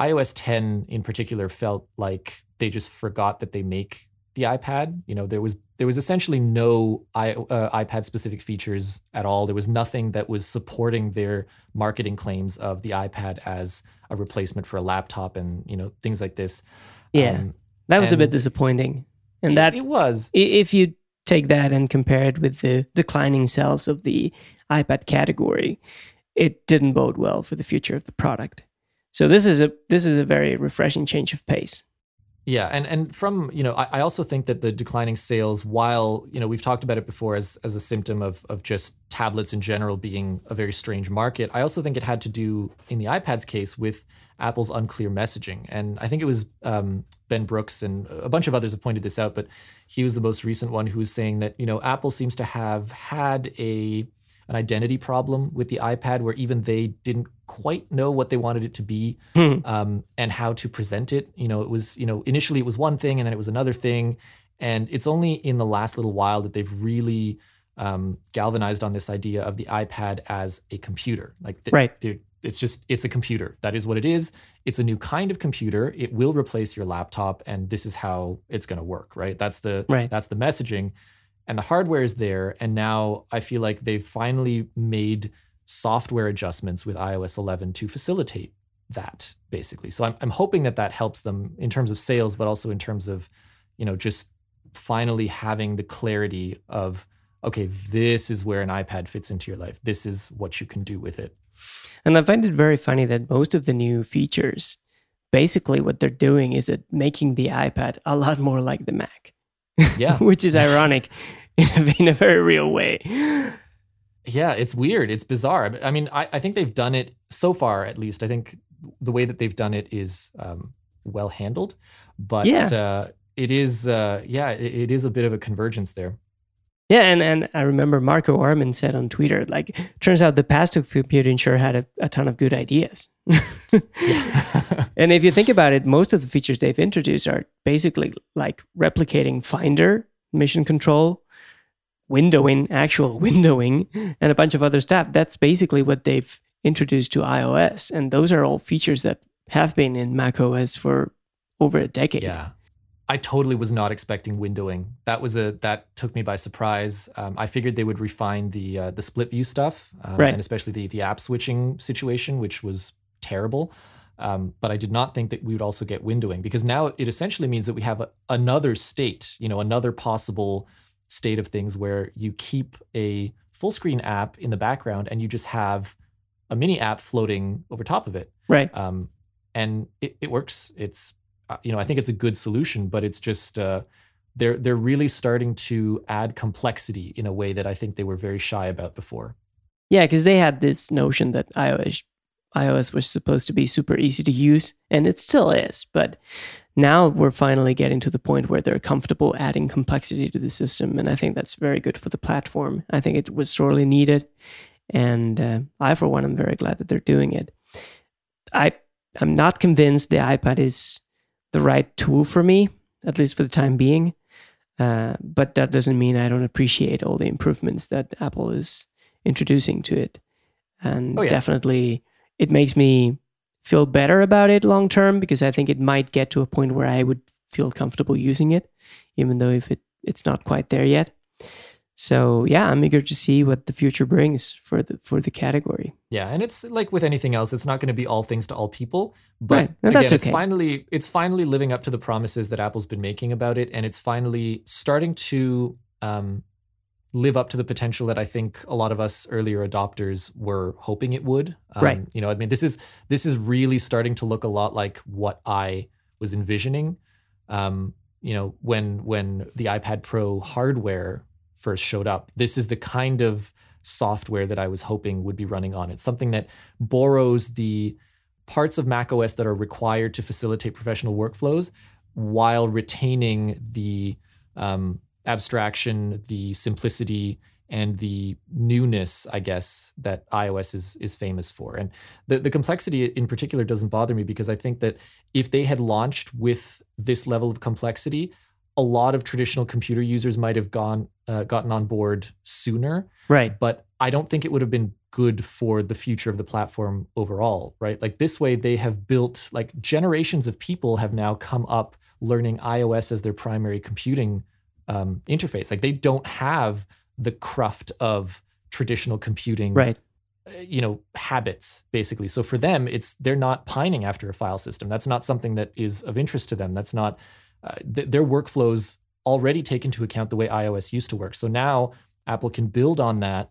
iOS 10 in particular felt like they just forgot that they make the iPad. You know, there was there was essentially no I, uh, iPad specific features at all. There was nothing that was supporting their marketing claims of the iPad as a replacement for a laptop and you know things like this. Yeah, Um, that was a bit disappointing. And it- that it was if you take that and compare it with the declining sales of the iPad category, it didn't bode well for the future of the product. So this is a this is a very refreshing change of pace. Yeah, and and from you know, I, I also think that the declining sales, while you know we've talked about it before as as a symptom of of just tablets in general being a very strange market, I also think it had to do in the iPad's case with Apple's unclear messaging, and I think it was um, Ben Brooks and a bunch of others have pointed this out, but he was the most recent one who was saying that you know Apple seems to have had a an identity problem with the iPad where even they didn't quite know what they wanted it to be um, and how to present it. You know, it was, you know, initially it was one thing and then it was another thing. And it's only in the last little while that they've really um, galvanized on this idea of the iPad as a computer. Like th- Right. it's just it's a computer. That is what it is. It's a new kind of computer. It will replace your laptop, and this is how it's going to work. Right. That's the Right. that's the messaging, and the hardware is there. And now I feel like they've finally made software adjustments with iOS 11 to facilitate that basically. So I'm I'm hoping that that helps them in terms of sales, but also in terms of you know just finally having the clarity of okay, this is where an iPad fits into your life. This is what you can do with it. And I find it very funny that most of the new features, basically what they're doing is that making the iPad a lot more like the Mac. Yeah. <laughs> which is ironic <laughs> in a, in a very real way. Yeah, it's weird. It's bizarre. I mean, I, I think they've done it so far, at least. I think the way that they've done it is um, well handled, but Yeah. uh, it is, uh, yeah, it, it is a bit of a convergence there. Yeah, and, and I remember Marco Arment said on Twitter, like, turns out the past computing sure had a, a ton of good ideas. <laughs> and if you think about it, most of the features they've introduced are basically like replicating Finder, mission control, windowing, actual <laughs> windowing, and a bunch of other stuff. That's basically what they've introduced to iOS. And those are all features that have been in macOS for over a decade. Yeah. I totally was not expecting windowing. That was a that took me by surprise. Um, I figured they would refine the uh, the split view stuff, um, Right. and especially the the app switching situation, which was terrible. Um, but I did not think that we would also get windowing because now it essentially means that we have a, another state, you know, another possible state of things where you keep a full screen app in the background and you just have a mini app floating over top of it Right. um, and it, it works. It's you know I think it's a good solution, but it's just uh, they're they're really starting to add complexity in a way that I think they were very shy about before. Yeah, because they had this notion that iOS iOS was supposed to be super easy to use, and it still is. But now we're finally getting to the point where they're comfortable adding complexity to the system, and I think that's very good for the platform. I think it was sorely needed, and uh, I, for one, am very glad that they're doing it. I I'm not convinced the iPad is the right tool for me, at least for the time being. Uh, but that doesn't mean I don't appreciate all the improvements that Apple is introducing to it. And Oh, yeah. definitely, it makes me feel better about it long term because I think it might get to a point where I would feel comfortable using it, even though if it it's not quite there yet. So yeah, I'm eager to see what the future brings for the for the category. Yeah, and it's like with anything else, it's not going to be all things to all people. But Right, again, that's it's finally it's finally living up to the promises that Apple's been making about it, and it's finally starting to um, live up to the potential that I think a lot of us earlier adopters were hoping it would. Um, Right. You know, I mean, this is this is really starting to look a lot like what I was envisioning. Um, you know, when when the iPad Pro hardware first showed up, this is the kind of software that I was hoping would be running on it. Something that borrows the parts of macOS that are required to facilitate professional workflows while retaining the um, abstraction, the simplicity, and the newness, I guess, that iOS is is famous for. And the, the complexity in particular doesn't bother me because I think that if they had launched with this level of complexity, a lot of traditional computer users might have gone uh, gotten on board sooner Right. but I don't think it would have been good for the future of the platform overall, right? Like this way, they have built like generations of people have now come up learning iOS as their primary computing um, interface. Like they don't have the cruft of traditional computing, Right. uh, you know, habits basically. So for them, it's they're not pining after a file system. That's not something that is of interest to them. That's not uh, th- their workflows already take into account the way iOS used to work. So now Apple can build on that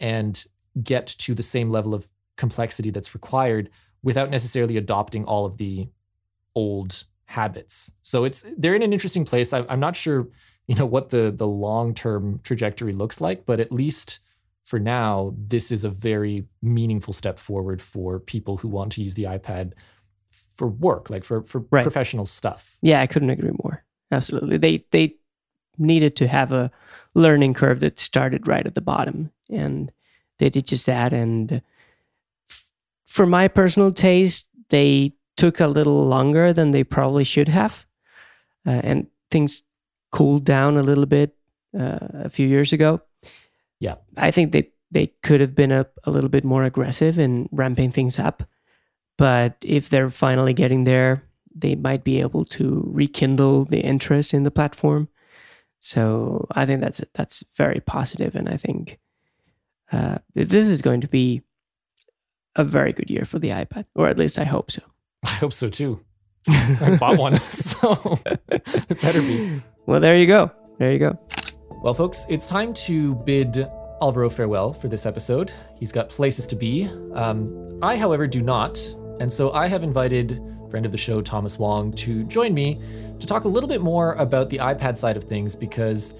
and get to the same level of complexity that's required without necessarily adopting all of the old habits. So it's they're in an interesting place. I, I'm not sure, you know, what the the long term trajectory looks like, but at least for now, this is a very meaningful step forward for people who want to use the iPad for work, like for for Right. professional stuff. Yeah, I couldn't agree more. Absolutely. They they needed to have a learning curve that started right at the bottom and they did just that and f- for my personal taste, they took a little longer than they probably should have. Uh, and things cooled down a little bit uh, a few years ago. Yeah. I think they they could have been a, a little bit more aggressive in ramping things up. But if they're finally getting there, they might be able to rekindle the interest in the platform. So I think that's that's very positive, and I think uh, this is going to be a very good year for the iPad, or at least I hope so. <laughs> I hope so too. <laughs> I bought one, <laughs> so it better be. Well, there you go. There you go. Well, folks, it's time to bid Alvaro farewell for this episode. He's got places to be. Um, I, however, do not. And so I have invited friend of the show, Thomas Wong, to join me to talk a little bit more about the iPad side of things because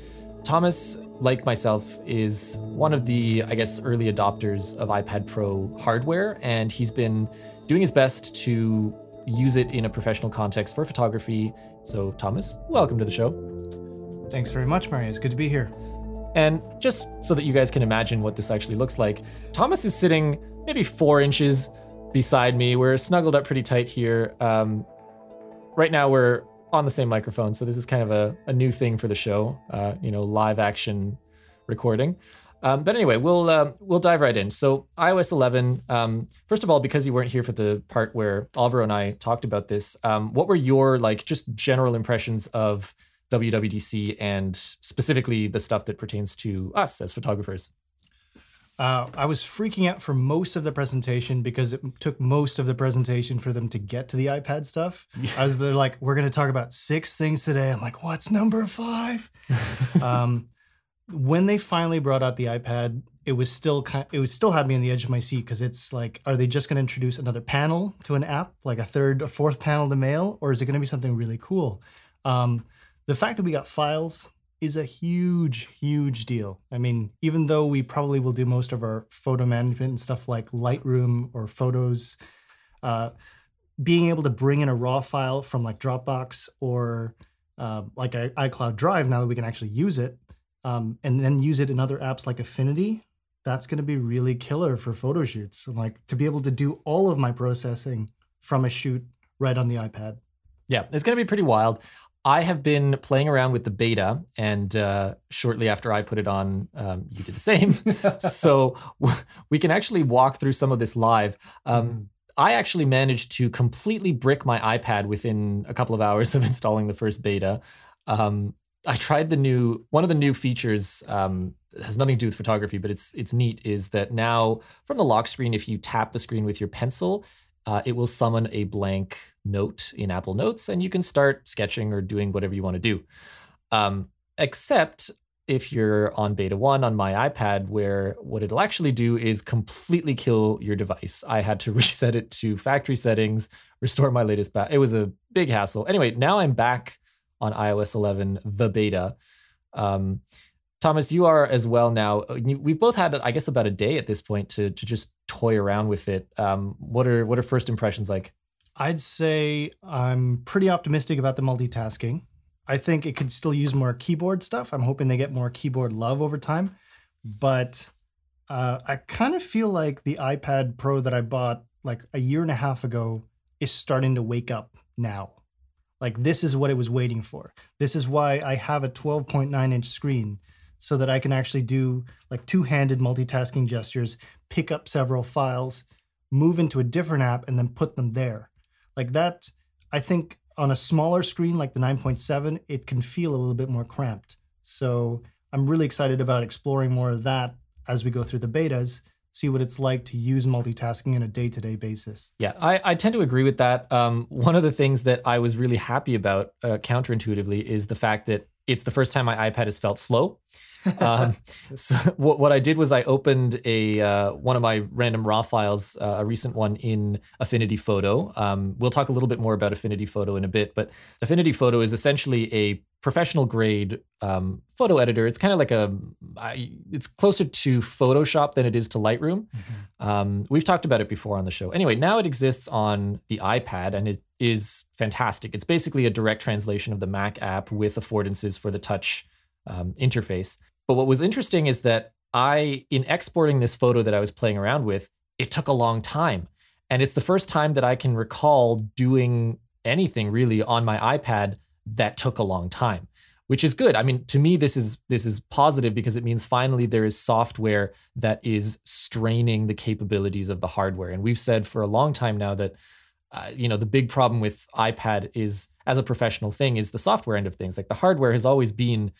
Thomas, like myself, is one of the, I guess, early adopters of iPad Pro hardware, and he's been doing his best to use it in a professional context for photography. So, Thomas, welcome to the show. Thanks very much, Mario. It's good to be here. And just so that you guys can imagine what this actually looks like, Thomas is sitting maybe four inches beside me. We're snuggled up pretty tight here. Um, right now, we're on the same microphone, so this is kind of a, a new thing for the show. Uh, you know, live action recording. Um, but anyway, we'll uh, we'll dive right in. So iOS 11. Um, first of all, because you weren't here for the part where Alvaro and I talked about this, um, what were your like just general impressions of WWDC and specifically the stuff that pertains to us as photographers? Uh, I was freaking out for most of the presentation because it took most of the presentation for them to get to the iPad stuff. I was like, "We're going to talk about six things today." I'm like, "What's number five? <laughs> um, when they finally brought out the iPad, it was still kind, it was still had me on the edge of my seat because it's like, are they just going to introduce another panel to an app, like a third, a fourth panel to mail, or is it going to be something really cool? Um, the fact that we got files is a huge, huge deal. I mean, even though we probably will do most of our photo management and stuff like Lightroom or Photos, uh, being able to bring in a raw file from like Dropbox or uh, like iCloud Drive now that we can actually use it, um, and then use it in other apps like Affinity, that's going to be really killer for photo shoots. And like to be able to do all of my processing from a shoot right on the iPad. Yeah, it's going to be pretty wild. I have been playing around with the beta, and uh, shortly after I put it on, um, you did the same. <laughs> so we can actually walk through some of this live. Um, mm. I actually managed to completely brick my iPad within a couple of hours of <laughs> installing the first beta. Um, I tried the new one of the new features um, has nothing to do with photography, but it's it's neat. Is that now from the lock screen, if you tap the screen with your pencil, uh, it will summon a blank note in Apple Notes, and you can start sketching or doing whatever you want to do. Um, except if you're on beta one on my iPad, where what it'll actually do is completely kill your device. I had to <laughs> reset it to factory settings, restore my latest. Ba- it was a big hassle. Anyway, now I'm back on iOS 11, the beta. Um, Thomas, you are as well now. Uh, we've both had, I guess, about a day at this point to to just toy around with it. Um, what are what are first impressions like? I'd say I'm pretty optimistic about the multitasking. I think it could still use more keyboard stuff. I'm hoping they get more keyboard love over time, but uh, I kind of feel like the iPad Pro that I bought like a year and a half ago is starting to wake up now. Like this is what it was waiting for. This is why I have a 12.9 inch screen so that I can actually do like two handed multitasking gestures, pick up several files, move into a different app, and then put them there. Like that, I think on a smaller screen like the 9.7, it can feel a little bit more cramped. So I'm really excited about exploring more of that as we go through the betas see what it's like to use multitasking on a day-to-day basis. Yeah, I, I tend to agree with that. Um, one of the things that I was really happy about, uh, counterintuitively, is the fact that it's the first time my iPad has felt slow um, <laughs> so what, what I did was I opened a uh, one of my random raw files, uh, a recent one in Affinity Photo. Um, we'll talk a little bit more about Affinity Photo in a bit, but Affinity Photo is essentially a professional grade um, photo editor. It's kind of like a, I, it's closer to Photoshop than it is to Lightroom. Mm-hmm. Um, we've talked about it before on the show. Anyway, now it exists on the iPad and it is fantastic. It's basically a direct translation of the Mac app with affordances for the touch um, interface. But what was interesting is that I, in exporting this photo that I was playing around with, it took a long time. And it's the first time that I can recall doing anything really on my iPad that took a long time, which is good. I mean, to me, this is this is positive because it means finally there is software that is straining the capabilities of the hardware. And we've said for a long time now that uh, you know the big problem with iPad is as a professional thing is the software end of things. Like the hardware has always been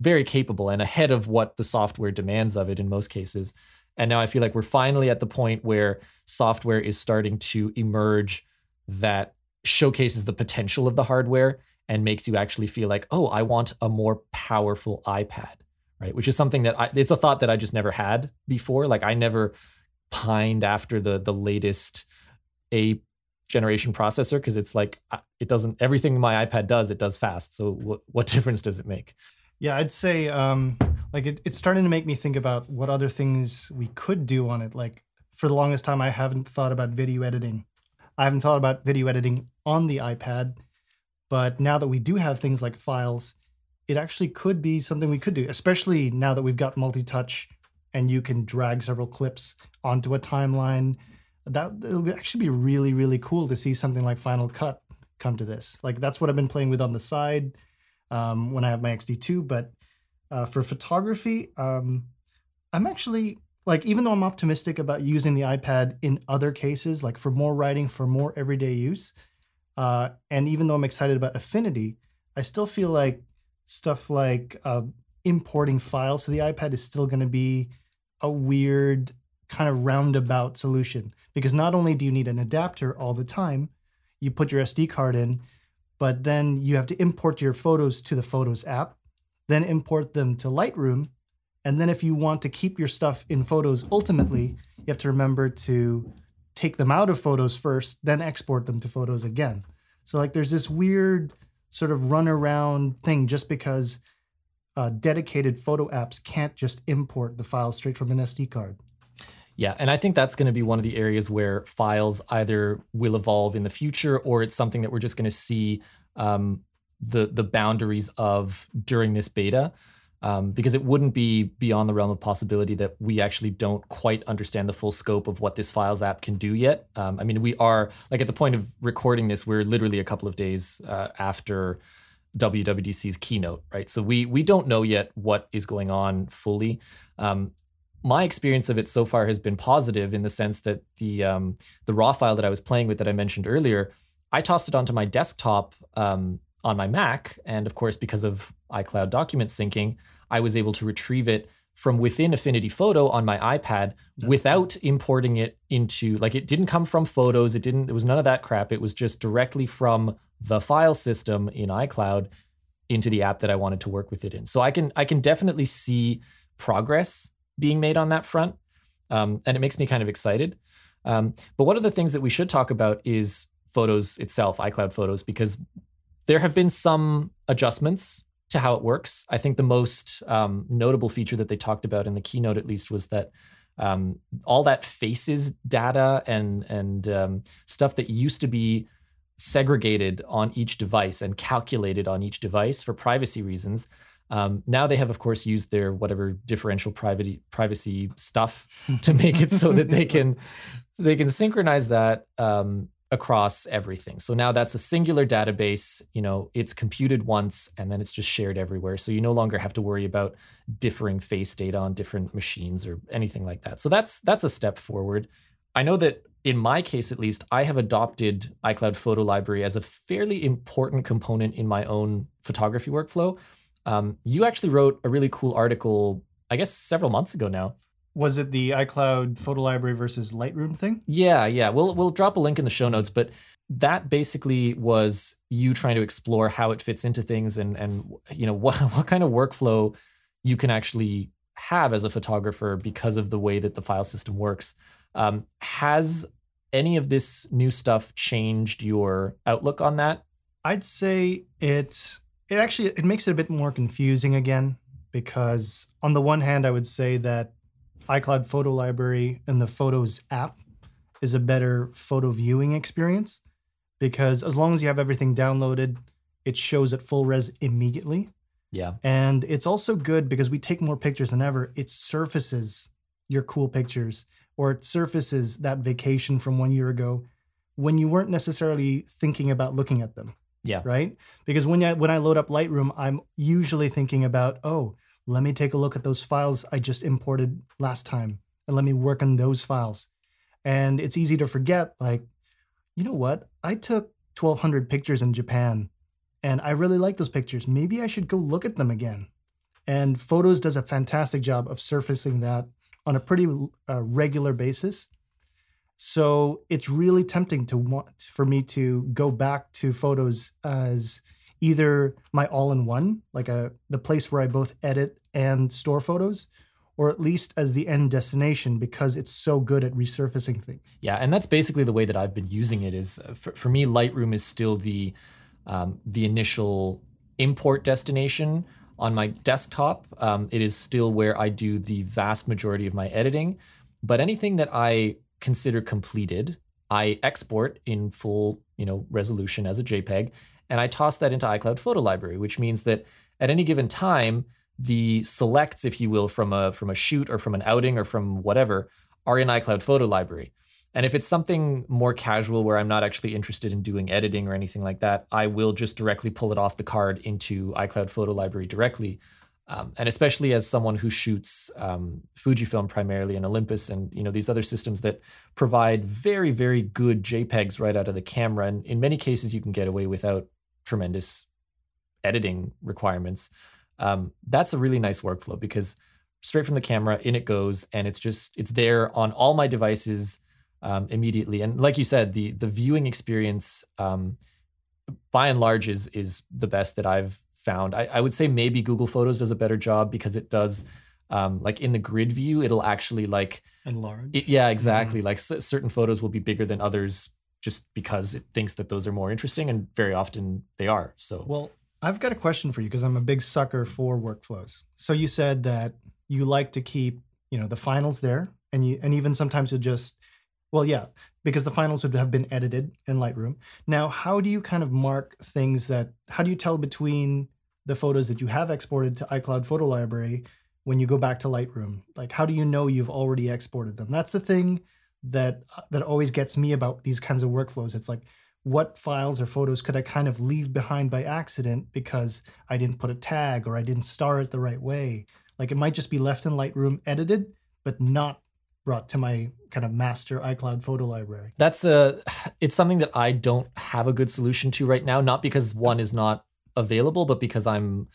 very capable and ahead of what the software demands of it in most cases. And now I feel like we're finally at the point where software is starting to emerge that showcases the potential of the hardware and makes you actually feel like, oh, I want a more powerful iPad, right? Which is something that I, it's a thought that I just never had before. Like I never pined after the the latest A generation processor because it's like uh, it doesn't everything my iPad does it does fast. So what what <laughs> difference does it make? Yeah, I'd say um, like it, it's starting to make me think about what other things we could do on it. Like for the longest time, I haven't thought about video editing. I haven't thought about video editing on the iPad, but now that we do have things like files, it actually could be something we could do, especially now that we've got multi-touch and you can drag several clips onto a timeline. That it would actually be really, really cool to see something like Final Cut come to this. Like that's what I've been playing with on the side um, when I have my X-T2. But uh, for photography, um, I'm actually like, even though I'm optimistic about using the iPad in other cases, like for more writing, for more everyday use, uh, and even though I'm excited about Affinity, I still feel like stuff like uh, importing files to the iPad is still going to be a weird kind of roundabout solution because not only do you need an adapter all the time, you put your SD card in, but then you have to import your photos to the Photos app, then import them to Lightroom. And then if you want to keep your stuff in Photos ultimately, you have to remember to take them out of Photos first, then export them to Photos again. So, like, there's this weird sort of run around thing just because uh, dedicated photo apps can't just import the files straight from an SD card. Yeah, and I think that's going to be one of the areas where files either will evolve in the future or it's something that we're just going to see um, the the boundaries of during this beta. Um, because it wouldn't be beyond the realm of possibility that we actually don't quite understand the full scope of what this Files app can do yet. Um, I mean, we are like at the point of recording this, we're literally a couple of days uh, after WWDC's keynote, right? So we we don't know yet what is going on fully. Um, my experience of it so far has been positive in the sense that the um, the raw file that I was playing with that I mentioned earlier, I tossed it onto my desktop um, on my Mac, and of course, because of iCloud document syncing, I was able to retrieve it from within Affinity Photo on my iPad That's without cool. importing it into like it didn't come from Photos. It didn't. It was none of that crap. It was just directly from the file system in iCloud into the app that I wanted to work with it in. So I can I can definitely see progress being made on that front. Um, and it makes me kind of excited. Um, but one of the things that we should talk about is Photos itself, iCloud Photos, because there have been some adjustments to how it works. I think the most um, notable feature that they talked about in the keynote, at least, was that um, all that faces data and and um, stuff that used to be segregated on each device and calculated on each device for privacy reasons um, now they have, of course, used their whatever differential privacy privacy stuff <laughs> to make it so that they can they can synchronize that um, across everything. So now that's a singular database. You know, it's computed once and then it's just shared everywhere. So you no longer have to worry about differing face data on different machines or anything like that. So that's that's a step forward. I know that in my case at least, I have adopted iCloud Photo Library as a fairly important component in my own photography workflow. Um, you actually wrote a really cool article, I guess several months ago now. Was it the iCloud photo library versus Lightroom thing? Yeah, yeah. We'll we'll drop a link in the show notes, but that basically was you trying to explore how it fits into things and and you know <laughs> what what kind of workflow you can actually have as a photographer because of the way that the file system works. Um, has any of this new stuff changed your outlook on that? I'd say it it actually it makes it a bit more confusing again because on the one hand I would say that iCloud Photo Library and the Photos app is a better photo viewing experience because as long as you have everything downloaded, it shows at full res immediately. Yeah. And it's also good because we take more pictures than ever. It surfaces your cool pictures or it surfaces that vacation from one year ago when you weren't necessarily thinking about looking at them. Yeah. Right. Because when I when I load up Lightroom, I'm usually thinking about, oh, let me take a look at those files I just imported last time, and let me work on those files. And it's easy to forget, like, you know what? I took 1,200 pictures in Japan, and I really like those pictures. Maybe I should go look at them again. And Photos does a fantastic job of surfacing that on a pretty uh, regular basis. So it's really tempting to want for me to go back to Photos as either my all-in-one, like a the place where I both edit and store photos, or at least as the end destination because it's so good at resurfacing things. Yeah, and that's basically the way that I've been using it. Is uh, for, for me, Lightroom is still the um, the initial import destination on my desktop. Um, it is still where I do the vast majority of my editing, but anything that I consider completed, I export in full, you know, resolution as a JPEG, and I toss that into iCloud Photo Library, which means that at any given time, the selects, if you will, from a from a shoot or from an outing or from whatever, are in iCloud Photo Library. And if it's something more casual where I'm not actually interested in doing editing or anything like that, I will just directly pull it off the card into iCloud Photo Library directly. Um, and especially as someone who shoots um, Fujifilm primarily and Olympus and you know these other systems that provide very very good JPEGs right out of the camera, and in many cases you can get away without tremendous editing requirements. Um, that's a really nice workflow because straight from the camera in it goes, and it's just it's there on all my devices um, immediately. And like you said, the the viewing experience um, by and large is is the best that I've found. I, I, would say maybe Google Photos does a better job because it does um, like in the grid view, it'll actually like enlarge. It, yeah, exactly. Mm-hmm. Like c- certain photos will be bigger than others just because it thinks that those are more interesting, and very often they are. So well, I've got a question for you because I'm a big sucker for workflows. So you said that you like to keep you know the finals there, and you and even sometimes you'll just well, yeah, because the finals would have been edited in Lightroom. Now, how do you kind of mark things that, how do you tell between the photos that you have exported to iCloud Photo Library when you go back to Lightroom? Like, how do you know you've already exported them? That's the thing that that always gets me about these kinds of workflows. It's like, what files or photos could I kind of leave behind by accident because I didn't put a tag or I didn't star it the right way? Like, it might just be left in Lightroom edited, but not brought to my kind of master iCloud photo library? That's a it's something that I don't have a good solution to right now, not because one is not available, but because I'm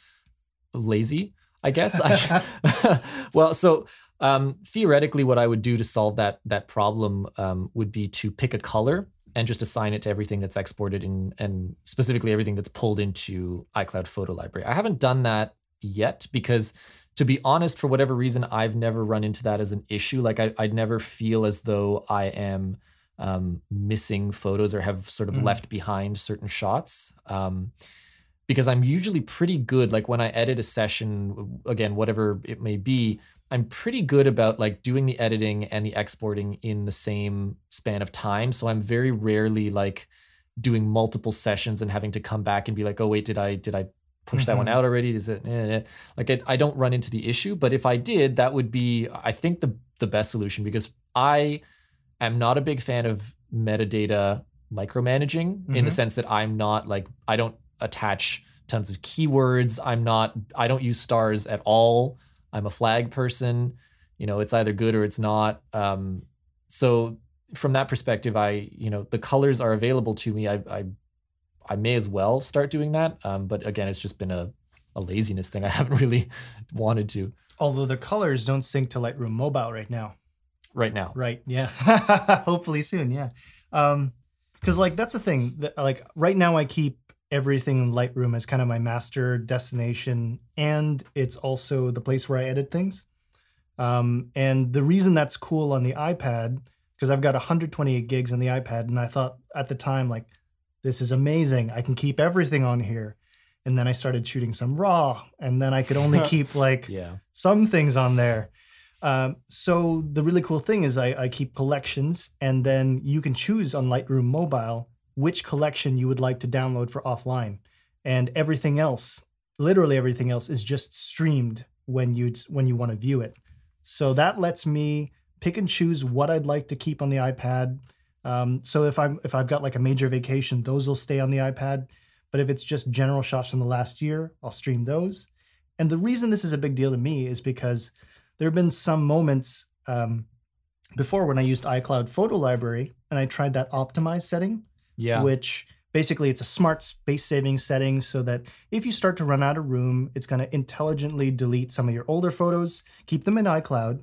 lazy, I guess. I <laughs> <laughs> well, so um, theoretically, what I would do to solve that that problem um, would be to pick a color and just assign it to everything that's exported in, and specifically everything that's pulled into iCloud Photo Library. I haven't done that yet because to be honest, for whatever reason, I've never run into that as an issue. Like I, I'd never feel as though I am um, missing photos or have sort of mm. left behind certain shots. Um, because I'm usually pretty good. Like when I edit a session, again, whatever it may be, I'm pretty good about like doing the editing and the exporting in the same span of time. So I'm very rarely like doing multiple sessions and having to come back and be like, oh wait, did I did I push mm-hmm. that one mm-hmm. out already? Is it eh, eh. like it, I don't run into the issue, but if I did, that would be I think the the best solution because I am not a big fan of metadata micromanaging mm-hmm. in the mm-hmm. sense that I'm not like I don't attach tons of keywords. I'm not I don't use stars at all. I'm a flag person. You know, it's either good or it's not. Um, so from that perspective, I you know the colors are available to me. I, I I may as well start doing that. Um, but again, it's just been a, a laziness thing. I <laughs> haven't really wanted to. Although the colors don't sync to Lightroom Mobile right now. Right now. Right. Yeah. <laughs> Hopefully soon. Yeah. Um, because like that's the thing that like right now I keep everything in Lightroom as kind of my master destination, and it's also the place where I edit things. Um, and the reason that's cool on the iPad because I've got 128 gigs on the iPad, and I thought at the time like this is amazing. I can keep everything on here. And then I started shooting some raw, and then I could only <laughs> keep like yeah. some things on there. Um, so the really cool thing is I, I keep collections, and then you can choose on Lightroom Mobile which collection you would like to download for offline, and everything else, literally everything else, is just streamed when you when you want to view it. So that lets me pick and choose what I'd like to keep on the iPad um, so if I'm if I've got like a major vacation, those will stay on the iPad. But if it's just general shots from the last year, I'll stream those. And the reason this is a big deal to me is because there have been some moments um, before when I used iCloud Photo Library and I tried that optimized setting, Yeah. which basically it's a smart space saving setting so that if you start to run out of room, it's going to intelligently delete some of your older photos, keep them in iCloud,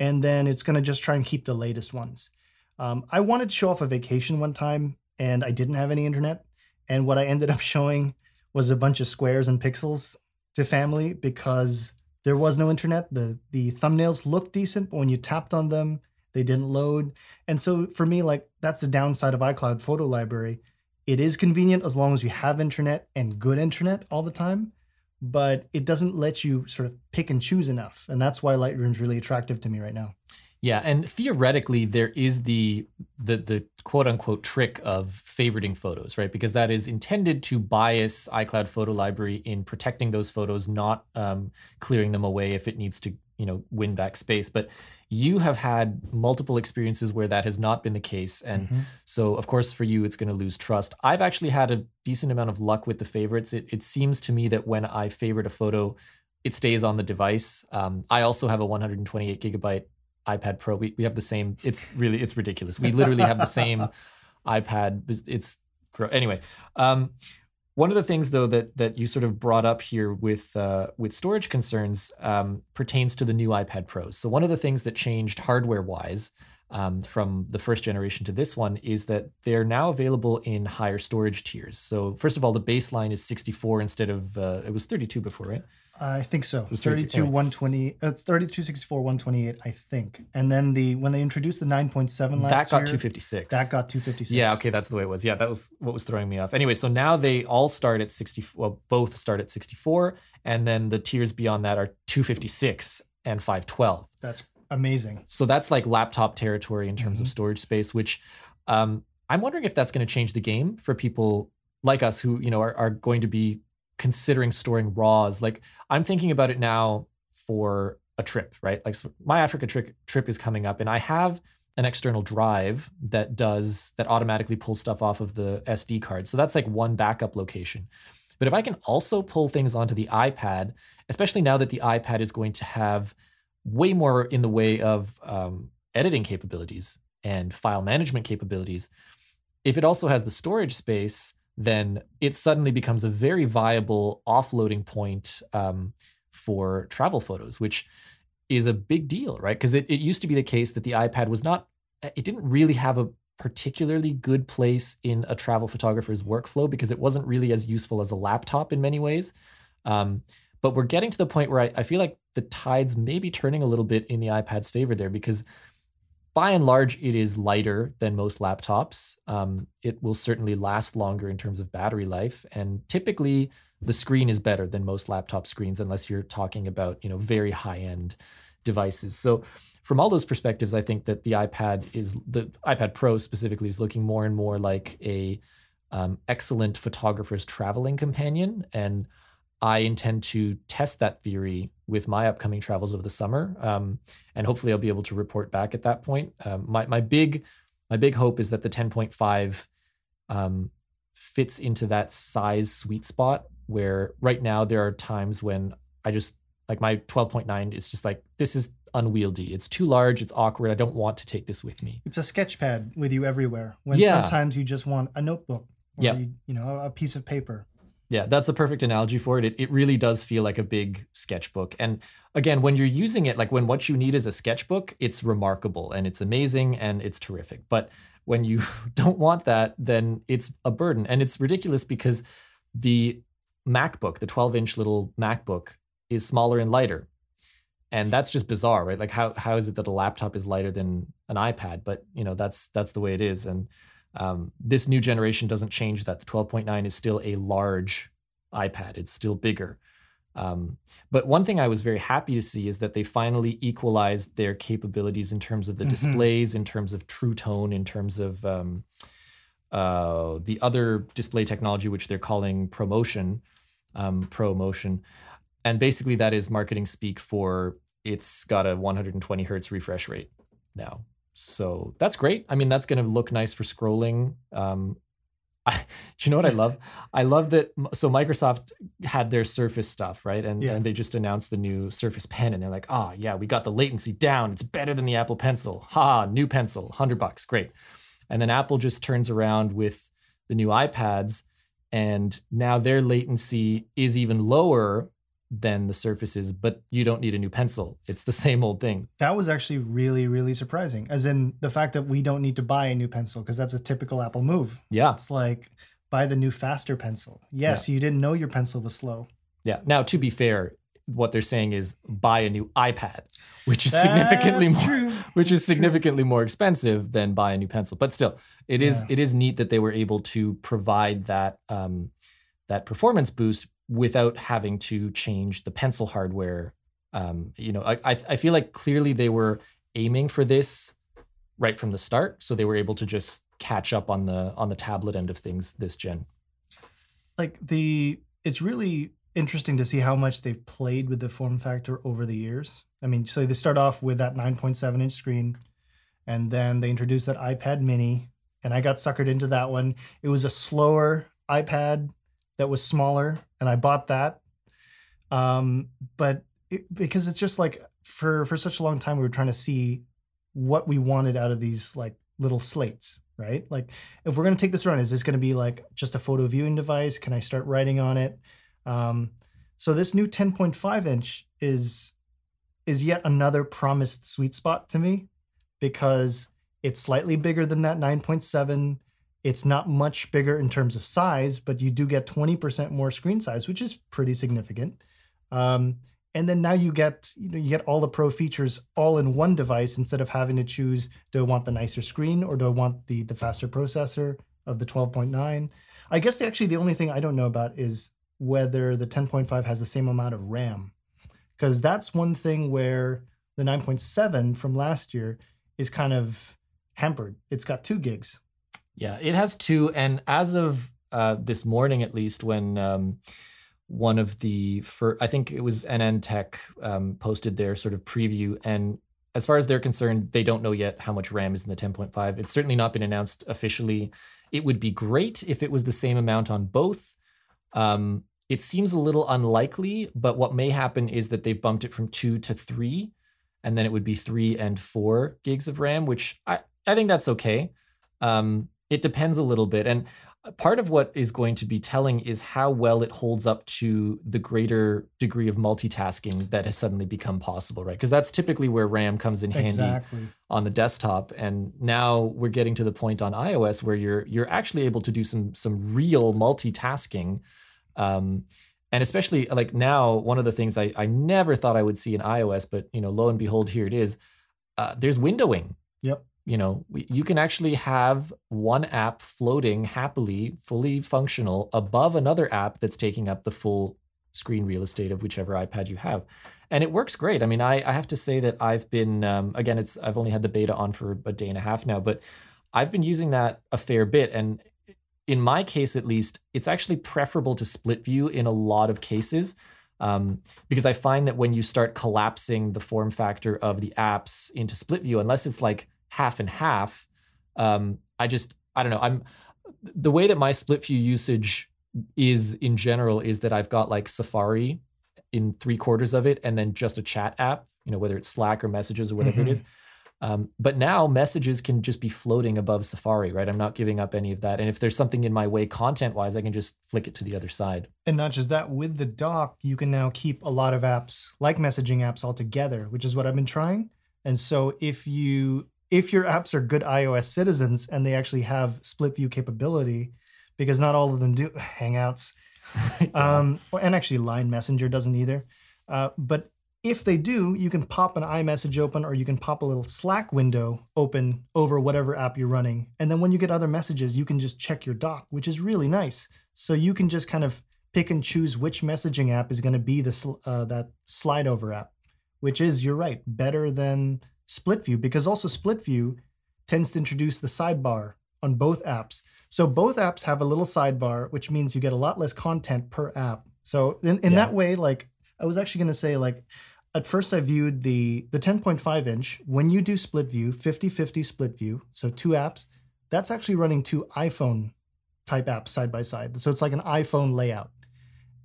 and then it's going to just try and keep the latest ones. Um, I wanted to show off a vacation one time and I didn't have any internet. And what I ended up <laughs> showing was a bunch of squares and pixels to family because there was no internet. The the thumbnails looked decent, but when you tapped on them, they didn't load. And so for me, like that's the downside of iCloud Photo Library. It is convenient as long as you have internet and good internet all the time, but it doesn't let you sort of pick and choose enough. And that's why Lightroom's really attractive to me right now. Yeah, and theoretically, there is the the the quote unquote trick of favoriting photos, right? Because that is intended to bias iCloud Photo Library in protecting those photos, not um, clearing them away if it needs to, you know, win back space. But you have had multiple experiences where that has not been the case, and Mhm. so of course for you it's going to lose trust. I've actually had a decent amount of luck with the favorites. It it seems to me that when I favorite a photo, it stays on the device. Um, I also have a 128 gigabyte iPad Pro. We, we have the same. It's really it's ridiculous. We literally have the same <laughs> iPad. It's- anyway. Um, one of the things though that that you sort of brought up here with uh, with storage concerns um, pertains to the new iPad Pros. So one of the things that changed hardware wise. Um, from the first generation to this one is that they're now available in higher storage tiers. So first of all, the baseline is 64 instead of uh, it was 32 before, right? I think so. 32 32, 120, uh, 32, 64, 128, I think. And then the when they introduced the 9.7 last that got year, 256. that got 256. Yeah, okay, that's the way it was. Yeah, that was what was throwing me off. Anyway, so now they all start at 60, well, both start at 64, and then the tiers beyond that are 256 and 512. That's amazing. So that's like laptop territory in terms of Mhm. storage space, which um, I'm wondering if that's going to change the game for people like us who, you know, are, are going to be considering storing RAWs. Like I'm thinking about it now for a trip, right? Like so my Africa trip trip is coming up and I have an external drive that does that automatically pulls stuff off of the SD card. So that's like one backup location. But if I can also pull things onto the iPad, especially now that the iPad is going to have way more in the way of um, editing capabilities and file management capabilities, if it also has the storage space, then it suddenly becomes a very viable offloading point um, for travel photos, which is a big deal, right? Because it, it used to be the case that the iPad was not, it didn't really have a particularly good place in a travel photographer's workflow because it wasn't really as useful as a laptop in many ways. Um, but we're getting to the point where I, I feel like the tides may be turning a little bit in the iPad's favor there because by and large, it is lighter than most laptops. Um, it will certainly last longer in terms of battery life, and typically the screen is better than most laptop screens, unless you're talking about you know very high end devices. So, from all those perspectives, I think that the iPad is the iPad Pro specifically is looking more and more like a um, excellent photographer's traveling companion, and I intend to test that theory with my upcoming travels over the summer, um, and hopefully I'll be able to report back at that point. Um, my my big my big hope is that the 10.5 um, fits into that size sweet spot where right now there are times when I just like my 12.9 is just like this is unwieldy. It's too large. It's awkward. I don't want to take this with me. It's a sketch pad with you everywhere. When Yeah. sometimes you just want a notebook or Yeah. you, you know, a piece of paper. Yeah, that's a perfect analogy for it. it. It really does feel like a big sketchbook. And again, when you're using it, like when what you need is a sketchbook, it's remarkable and it's amazing and it's terrific. But when you <laughs> don't want that, then it's a burden. And it's ridiculous because the MacBook, the 12 inch little MacBook, is smaller and lighter. And that's just bizarre, right? Like how how is it that a laptop is lighter than an iPad? But you know, that's that's the way it is. And um, this new generation doesn't change that. The 12.9 is still a large iPad, it's still bigger. Um, but one thing I was very happy to see is that they finally equalized their capabilities in terms of the Mhm. displays, in terms of True Tone, in terms of um, uh, the other display technology, which they're calling ProMotion, um, ProMotion. And basically, that is marketing speak for it's got a 120 hertz refresh rate now. So that's great. I mean, that's going to look nice for scrolling. Um, <laughs> I, you know what I love? I love that. So Microsoft had their Surface stuff, right? And, Yeah. and they just announced the new Surface Pen, and they're like, oh yeah, we got the latency down. It's better than the Apple Pencil. Ha! New pencil, hundred bucks, great. And then Apple just turns around with the new iPads, and now their latency is even lower than the Surfaces, but you don't need a new pencil. It's the <laughs> same old thing. That was actually really, really surprising. As in the fact that we don't need to buy a new pencil because that's a typical Apple move. Yeah, It's like buy the new faster pencil. Yes, you didn't know your pencil was slow. yeah. Now, to be fair, what they're saying is buy a new iPad, which is significantly more true. <laughs> which is That's true. significantly more expensive than buy a new pencil. But still, it is Yeah. it is neat that they were able to provide that um, that performance boost without having to change the pencil hardware. Um, you know, I, I feel like clearly they were aiming for this right from the start, so they were able to just catch up on the on the tablet end of things this gen. like the it's really interesting to see how much they've played with the form factor over the years. I mean, so they start off with that 9.7 inch screen, and then they introduced that iPad Mini, and I got suckered into that one. It was a slower iPad that was smaller, and I bought that. Um, but it, because it's just like for for such a long time, we were trying to see what we wanted out of these like little slates, right? Like if we're to take this run, is this to be like just a photo viewing device? Can I start writing on it? Um, so this new 10.5 inch is is yet another promised sweet spot to me because it's slightly bigger than that 9.7. It's not much bigger in terms of size, but you do get 20% more screen size, which is pretty significant. Um, and then now you get you know you get all the pro features all in one device instead of having to choose do I want the nicer screen or do I want the the faster processor of the 12.9? I guess actually the only thing I don't know about is whether the 10.5 has the same amount of RAM. Because that's one thing where the 9.7 from last year is kind of hampered. It's got two gigs. Yeah, it has two, and as of uh, this morning, at least, when um, one of the fir- I think it was AnandTech um, posted their sort of preview, and as far as they're concerned, they don't know yet how much RAM is in the 10.5. It's certainly not been announced officially. It would be great if it was the same amount on both. Um, it seems a little unlikely, but what may happen is that they've bumped it from two to three, and then it would be three and four gigs of RAM, which I, I think that's okay. Um, it depends a little bit. And part of what is going to be telling is how well it holds up to the greater degree of multitasking that has suddenly become possible, right? Because that's typically where RAM comes in handy Exactly. on the desktop and now we're getting to the point on iOS where you're you're actually able to do some some real multitasking um, and especially like now one of the things I, I never thought I would see in iOS but you know lo and behold here it is uh, there's windowing Yep. You know you can actually have one app floating happily fully functional above another app that's taking up the full screen real estate of whichever ipad you have. And it works great. I mean i, I have to say that i've been um, again it's i've only had the beta on for a day and a half now but i've been using that a fair bit. And in my case at least it's actually preferable to split view in a lot of cases um, because I find that when you start collapsing the form factor of the apps into split view, unless it's like half and half, um, I just I don't know. I'm the way that my split view usage is in general is that I've got like Safari in three quarters of it, and then just a chat app. You know, whether it's Slack or Messages or whatever Mhm. it is. Um, but now messages can just be floating above Safari, right? I'm not giving up any of that. And if there's something in my way content wise, I can just flick it to the other side. And not just that, with the dock, you can now keep a lot of apps, like messaging apps, all together, which is what I've been trying. And so if you if your apps are good iOS citizens and they actually have split view capability, because not all of them do <laughs> Hangouts, <laughs> um, and actually Line Messenger doesn't either. Uh, but if they do, you can pop an iMessage open or you can pop a little Slack window open over whatever app you're running. And then when you get other messages, you can just check your dock, which is really nice. So you can just kind of pick and choose which messaging app is going to be the uh, that slide over app, which is you're right, better than Split View because also Split View tends to introduce the sidebar on both apps. So both apps have a little sidebar, which means you get a lot less content per app. So in, in Yeah. that way, like I was actually going to say, like at first I viewed the the 10.5 inch. When you do split view, 50-50 split view, so two apps, that's actually running two iPhone type apps side by side. So it's like an iPhone layout.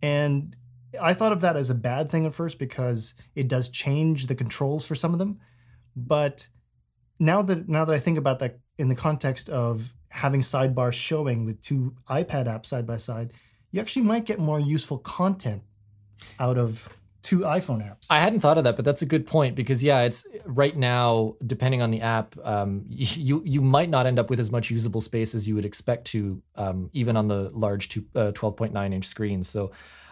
And I thought of that as a bad thing at first because it does change the controls for some of them. But now that now that I think about that in the context of having sidebars showing with two iPad apps side by side, you actually might get more useful content out of two iPhone apps. I hadn't thought of that, but that's a good point because yeah, it's right now depending on the app, um, you you might not end up with as much usable space as you would expect to, um, even on the large two, uh, 12.9 inch screens. So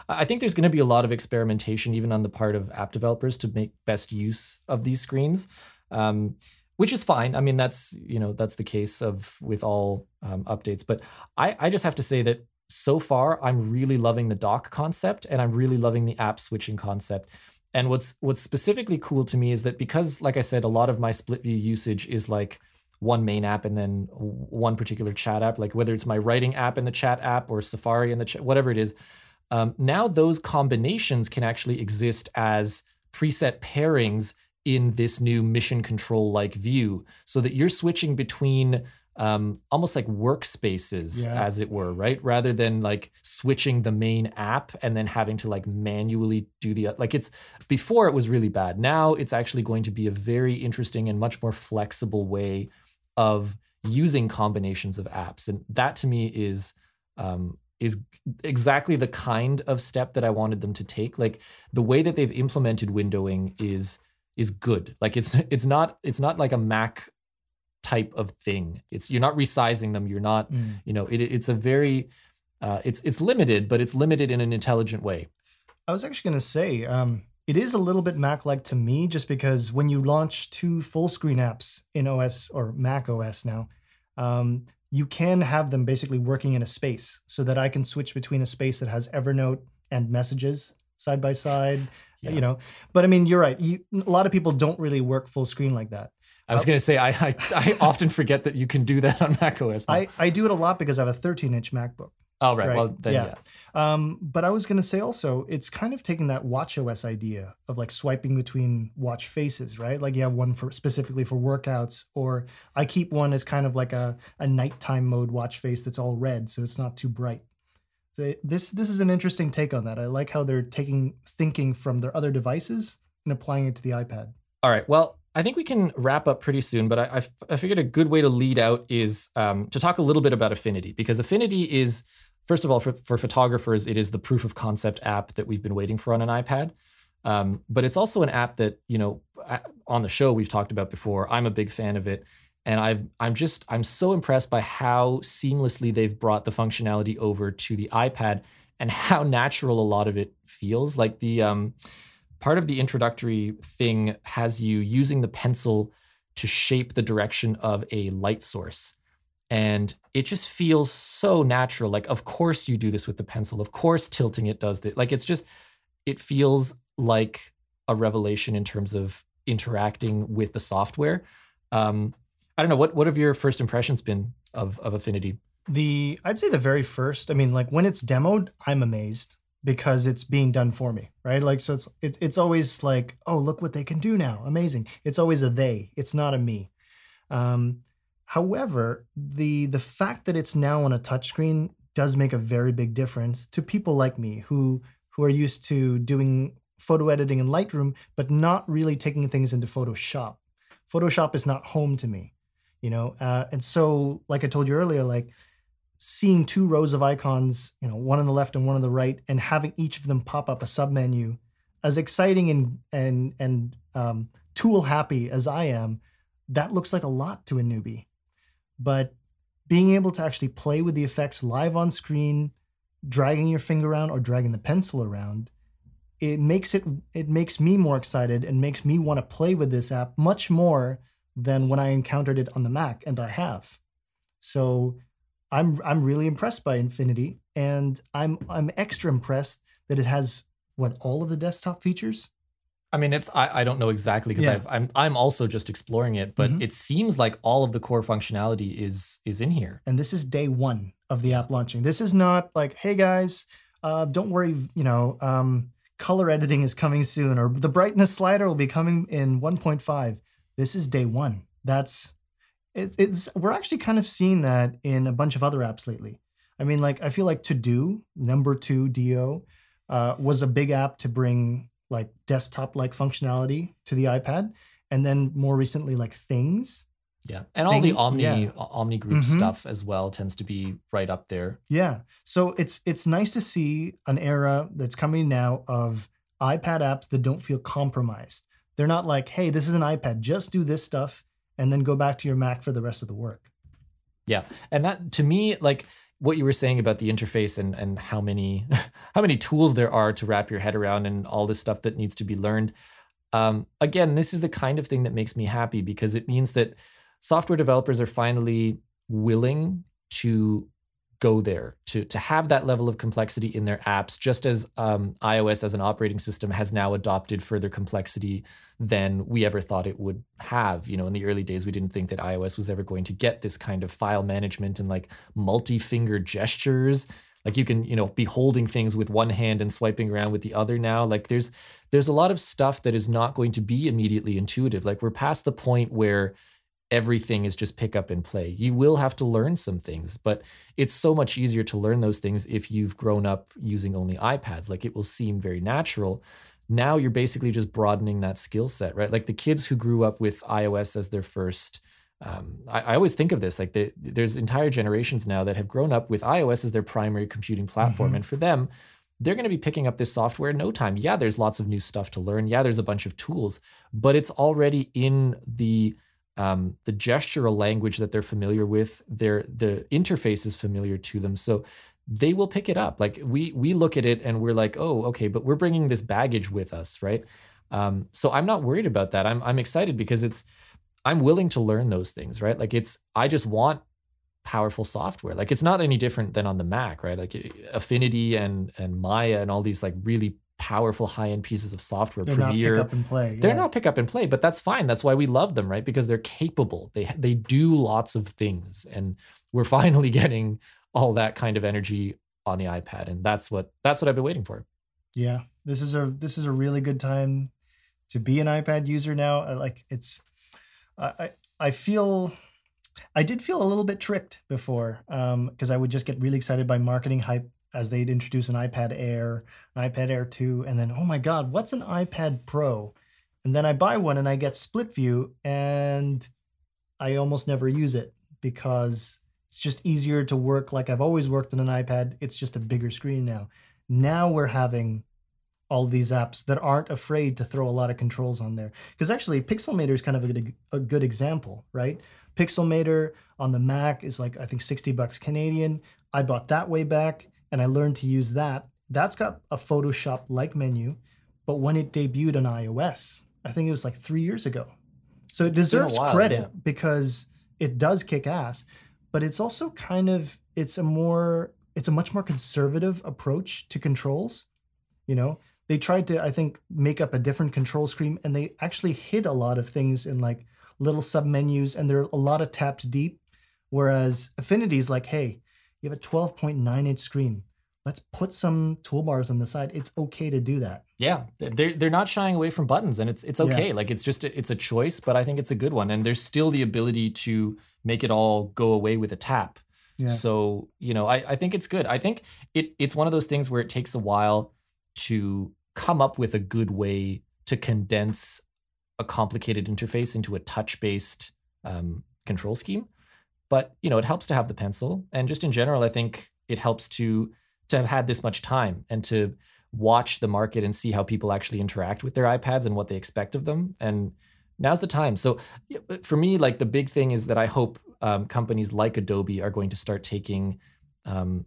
I think there's going to be a lot of experimentation, even on the part of app developers, to make best use of these screens. Um, which is fine. I mean, that's you know that's the case of with all um, updates. But I, I just have to say that so far I'm really loving the dock concept, and I'm really loving the app switching concept. And what's what's specifically cool to me is that because, like I said, a lot of my split view usage is like one main app and then one particular chat app, like whether it's my writing app in the chat app or Safari in the chat, whatever it is. Um, now those combinations can actually exist as preset pairings in this new mission control like view so that you're switching between um, almost like workspaces yeah. as it were right? Rather than like switching the main app and then having to like manually do the like it's before it was really bad. Now it's actually going to be a very interesting and much more flexible way of using combinations of apps and that to me is um, is exactly the kind of step that I wanted them to take. Like the way that they've implemented windowing is is good. Like it's it's not it's not like a Mac type of thing. It's you're not resizing them. You're not mm. you know it, it's a very uh, it's it's limited, but it's limited in an intelligent way. I was actually going to say um, it is a little bit Mac-like to me, just because when you launch two full screen apps in OS or Mac OS now, um, you can have them basically working in a space, so that I can switch between a space that has Evernote and Messages side by side yeah. you know. But I mean, you're right. You, a lot of people don't really work full screen like that. I was uh, going to say I, I, I often forget that you can do that on Mac OS. I I do it a lot because I have a 13 inch MacBook. Oh right. right. Well then yeah. yeah. Um, but I was going to say also, it's kind of taking that Watch OS idea of like swiping between watch faces, right? Like you have one for specifically for workouts, or I keep one as kind of like a a nighttime mode watch face that's all red, so it's not too bright this this is an interesting take on that. I like how they're taking thinking from their other devices and applying it to the iPad. All right. Well, I think we can wrap up pretty soon, but I, I, figured a good way to lead out is um, to talk a little bit about Affinity because Affinity is, first of all, for, for photographers, it is the proof of concept app that we've been waiting for on an iPad. Um, but it's also an app that, you know, on the show we've talked about before. I'm a big fan of it and I've I'm just I'm so impressed by how seamlessly they've brought the functionality over to the iPad and how natural a lot of it feels. Like the um, part of the introductory thing has you using the pencil to shape the direction of a light source. And it just feels so natural. Like, of course you do this with the pencil. Of course, tilting it does that. Like, it's just, it feels like a revelation in terms of interacting with the software. Um, I don't know what what have your first impressions been of of Affinity? The I'd say the very first. I mean, like when it's demoed, I'm amazed because it's being done for me, right? Like so, it's it, it's always like, oh, look what they can do now, amazing. It's always a they. It's not a me. Um, however, the the fact that it's now on a touchscreen does make a very big difference to people like me who who are used to doing photo editing in Lightroom, but not really taking things into Photoshop. Photoshop is not home to me you know uh, and so like i told you earlier like seeing two rows of icons you know one on the left and one on the right and having each of them pop up a submenu as exciting and and and um, tool happy as i am that looks like a lot to a newbie. But being able to actually play with the effects live on screen dragging your finger around or dragging the pencil around it makes it it makes me more excited and makes me want to play with this app much more than when I encountered it on the Mac, and I have. So I'm I'm really impressed by Affinity, and I'm I'm extra impressed that it has what all of the desktop features. I mean, it's I, I don't know exactly because yeah. I'm I'm also just exploring it, but mm-hmm. it seems like all of the core functionality is is in here. And this is day one of the app launching. This is not like, hey guys, uh, don't worry, you know, um, color editing is coming soon, or the brightness slider will be coming in 1.5 this is day one. That's it, it's we're actually kind of seeing that in a bunch of other apps lately. I mean, like I feel like To Do number two Do uh, was a big app to bring like desktop like functionality to the iPad, and then more recently like Things. Yeah, and all the Omni yeah. Omni Group Mhm. stuff as well tends to be right up there. Yeah. So it's it's nice to see an era that's coming now of iPad apps that don't feel compromised. They're not like, hey, this is an iPad, just do this stuff and then go back to your Mac for the rest of the work. Yeah, and that to me, like what you were saying about the interface and and how many <laughs> how many tools there are to wrap your head around and all this stuff that needs to be learned. Um, again, this is the kind of thing that makes me happy because it means that software developers are finally willing to go there to to have that level of complexity in their apps just as um, ios as an operating system has now adopted further complexity than we ever thought it would have. You know in the early days we didn't think that ios was ever going to get this kind of file management and like multi-finger gestures. Like you can you know be holding things with one hand and swiping around with the other now. Like there's there's a lot of stuff that is not going to be immediately intuitive. Like we're past the point where everything is just pick up and play. You will have to learn some things, but it's so much easier to learn those things if you've grown up using only iPads. Like it will seem very natural. Now you're basically just broadening that skill set, right? Like the kids who grew up with iOS as their first. Um, I, I always think of this like the, there's entire generations now that have grown up with iOS as their primary computing platform, Mhm. and for them, they're going to be picking up this software in no time. Yeah, there's lots of new stuff to learn. Yeah, there's a bunch of tools, but it's already in the um, the gestural language that they're familiar with, their the interface is familiar to them, so they will pick it up. Like we we look at it and we're like, oh, okay, but we're bringing this baggage with us, right? Um, so I'm not worried about that. I'm I'm excited because it's I'm willing to learn those things, right? Like it's I just want powerful software. Like it's not any different than on the Mac, right? Like Affinity and and Maya and all these like really powerful high end pieces of software, They're Premiere. not pick up and play. They're not pick up and play, but that's fine. That's why we love them, right? Because they're capable. They they do lots of things, and we're <laughs> finally getting all that kind of energy on the iPad, and that's what that's what I've been waiting for. Yeah, this is a this is a really good time to be an iPad user now. I Like it's, I I, I feel, I did feel a little bit tricked before um, because I would just get really excited by marketing hype as they'd introduce an iPad Air, an iPad Air two, and then oh my God, what's an iPad Pro? And then I buy one and I get split view, and I almost never use it because it's just easier to work like I've always worked on an iPad. It's just a bigger screen now now we're having all these apps that aren't afraid to throw a lot of controls on there. Because actually, Pixelmator is kind of a good, a good example, right? Pixelmator on the Mac is like, I think 60 bucks Canadian. I bought that way back and I learned to use that. That's got a Photoshop like menu, but when it debuted on iOS, I think it was like three years ago. So it It's deserves while, credit yeah. because it does kick ass, but it's also kind of, it's a more, it's a much more conservative approach to controls. You know, they tried to, I think, make up a different control screen and they actually hid a lot of things in like little submenus and they're a lot of taps deep. Whereas Affinity is like, hey, you have a 12.9 inch screen. Let's put some toolbars on the side. It's okay to do that. Yeah, they're they're not shying away from buttons, and it's it's Yeah. okay. Like it's just a, it's a choice, but I think it's a good one, and there's still the ability to make it all go away with a tap. Yeah. So you know, I, I think it's good. I think it it's one of those things where it takes a while to come up with a good way to condense a complicated interface into a touch-based um, control scheme. But you know, it helps to have the pencil, and just in general, I think it helps to to have had this much time and to watch the market and see how people actually interact with their iPads and what they expect of them. And now's the time. So for me, like the big thing is that I hope um, companies like Adobe are going to start taking um,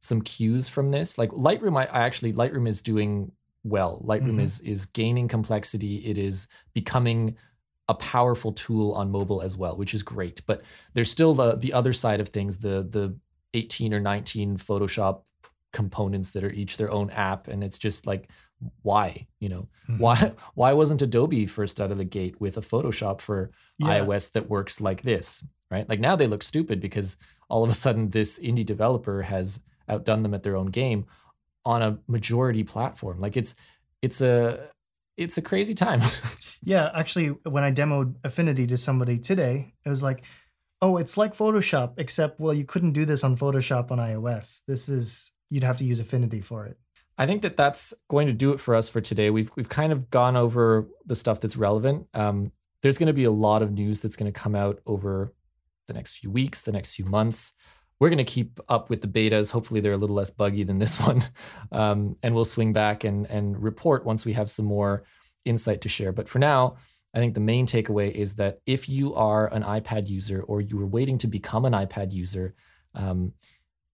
some cues from this. Like Lightroom, I, I actually Lightroom is doing well. Lightroom Mhm. is is gaining complexity. It is becoming a powerful tool on mobile as well, which is great. But there's still the the other side of things, the the 18 or 19 Photoshop components that are each their own app, and it's just like why you know Mhm. why <laughs> why wasn't Adobe first out of the gate with a Photoshop for Yeah. iOS that works like this, right? Like now they look stupid because all of a sudden this indie developer has outdone them at their own game on a majority platform. Like it's it's a it's a crazy time. <laughs> Yeah, actually, when I demoed Affinity to somebody today, it was like, oh, it's like Photoshop, except well, you couldn't do this on Photoshop on iOS. This is you'd have to use Affinity for it. I think that that's going to do it for us for today. We've we've kind of gone over the stuff that's relevant. Um, there's going to be a lot of news that's going to come out over the next few weeks, the next few months. We're going to keep up with the betas. Hopefully, they're a little less buggy than this <laughs> one, um, and we'll swing back and and report once we have some more insight to share. But for now, I think the main takeaway is that if you are an iPad user or you are waiting to become an iPad user, um,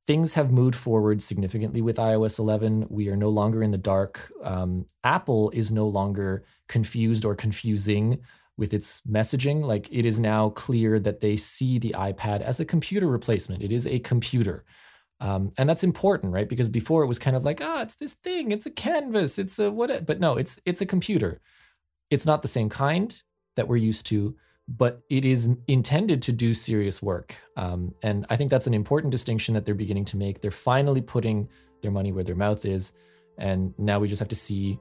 things have moved forward significantly with iOS 11. We are no longer in the dark. Um, Apple is no longer confused or confusing with its messaging. Like it is now clear that they see the iPad as a computer replacement. It is a computer. Um, and that's important, right? Because before it was kind of like, ah, it's this thing, it's a canvas, it's a what, but no, it's it's a computer. It's not the same kind that we're used to but it is intended to do serious work. Um, and I think that's an important distinction that they're beginning to make. They're finally putting their money where their mouth is. And now we just have to see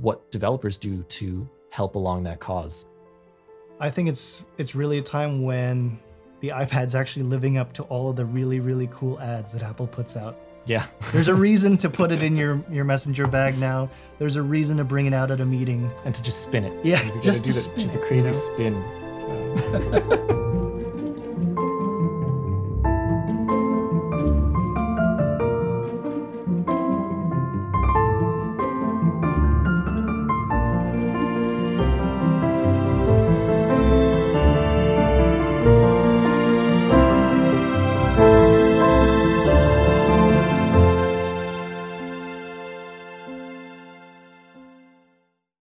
what developers do to help along that cause. I think it's it's really a time when the iPad's actually living up to all of the really really cool ads that Apple puts out. Yeah. There's a <laughs> reason to put it in your, your messenger bag now. There's a reason to bring it out at a meeting. And to just spin it. Yeah, just to spin Just a crazy spin. Um. <laughs>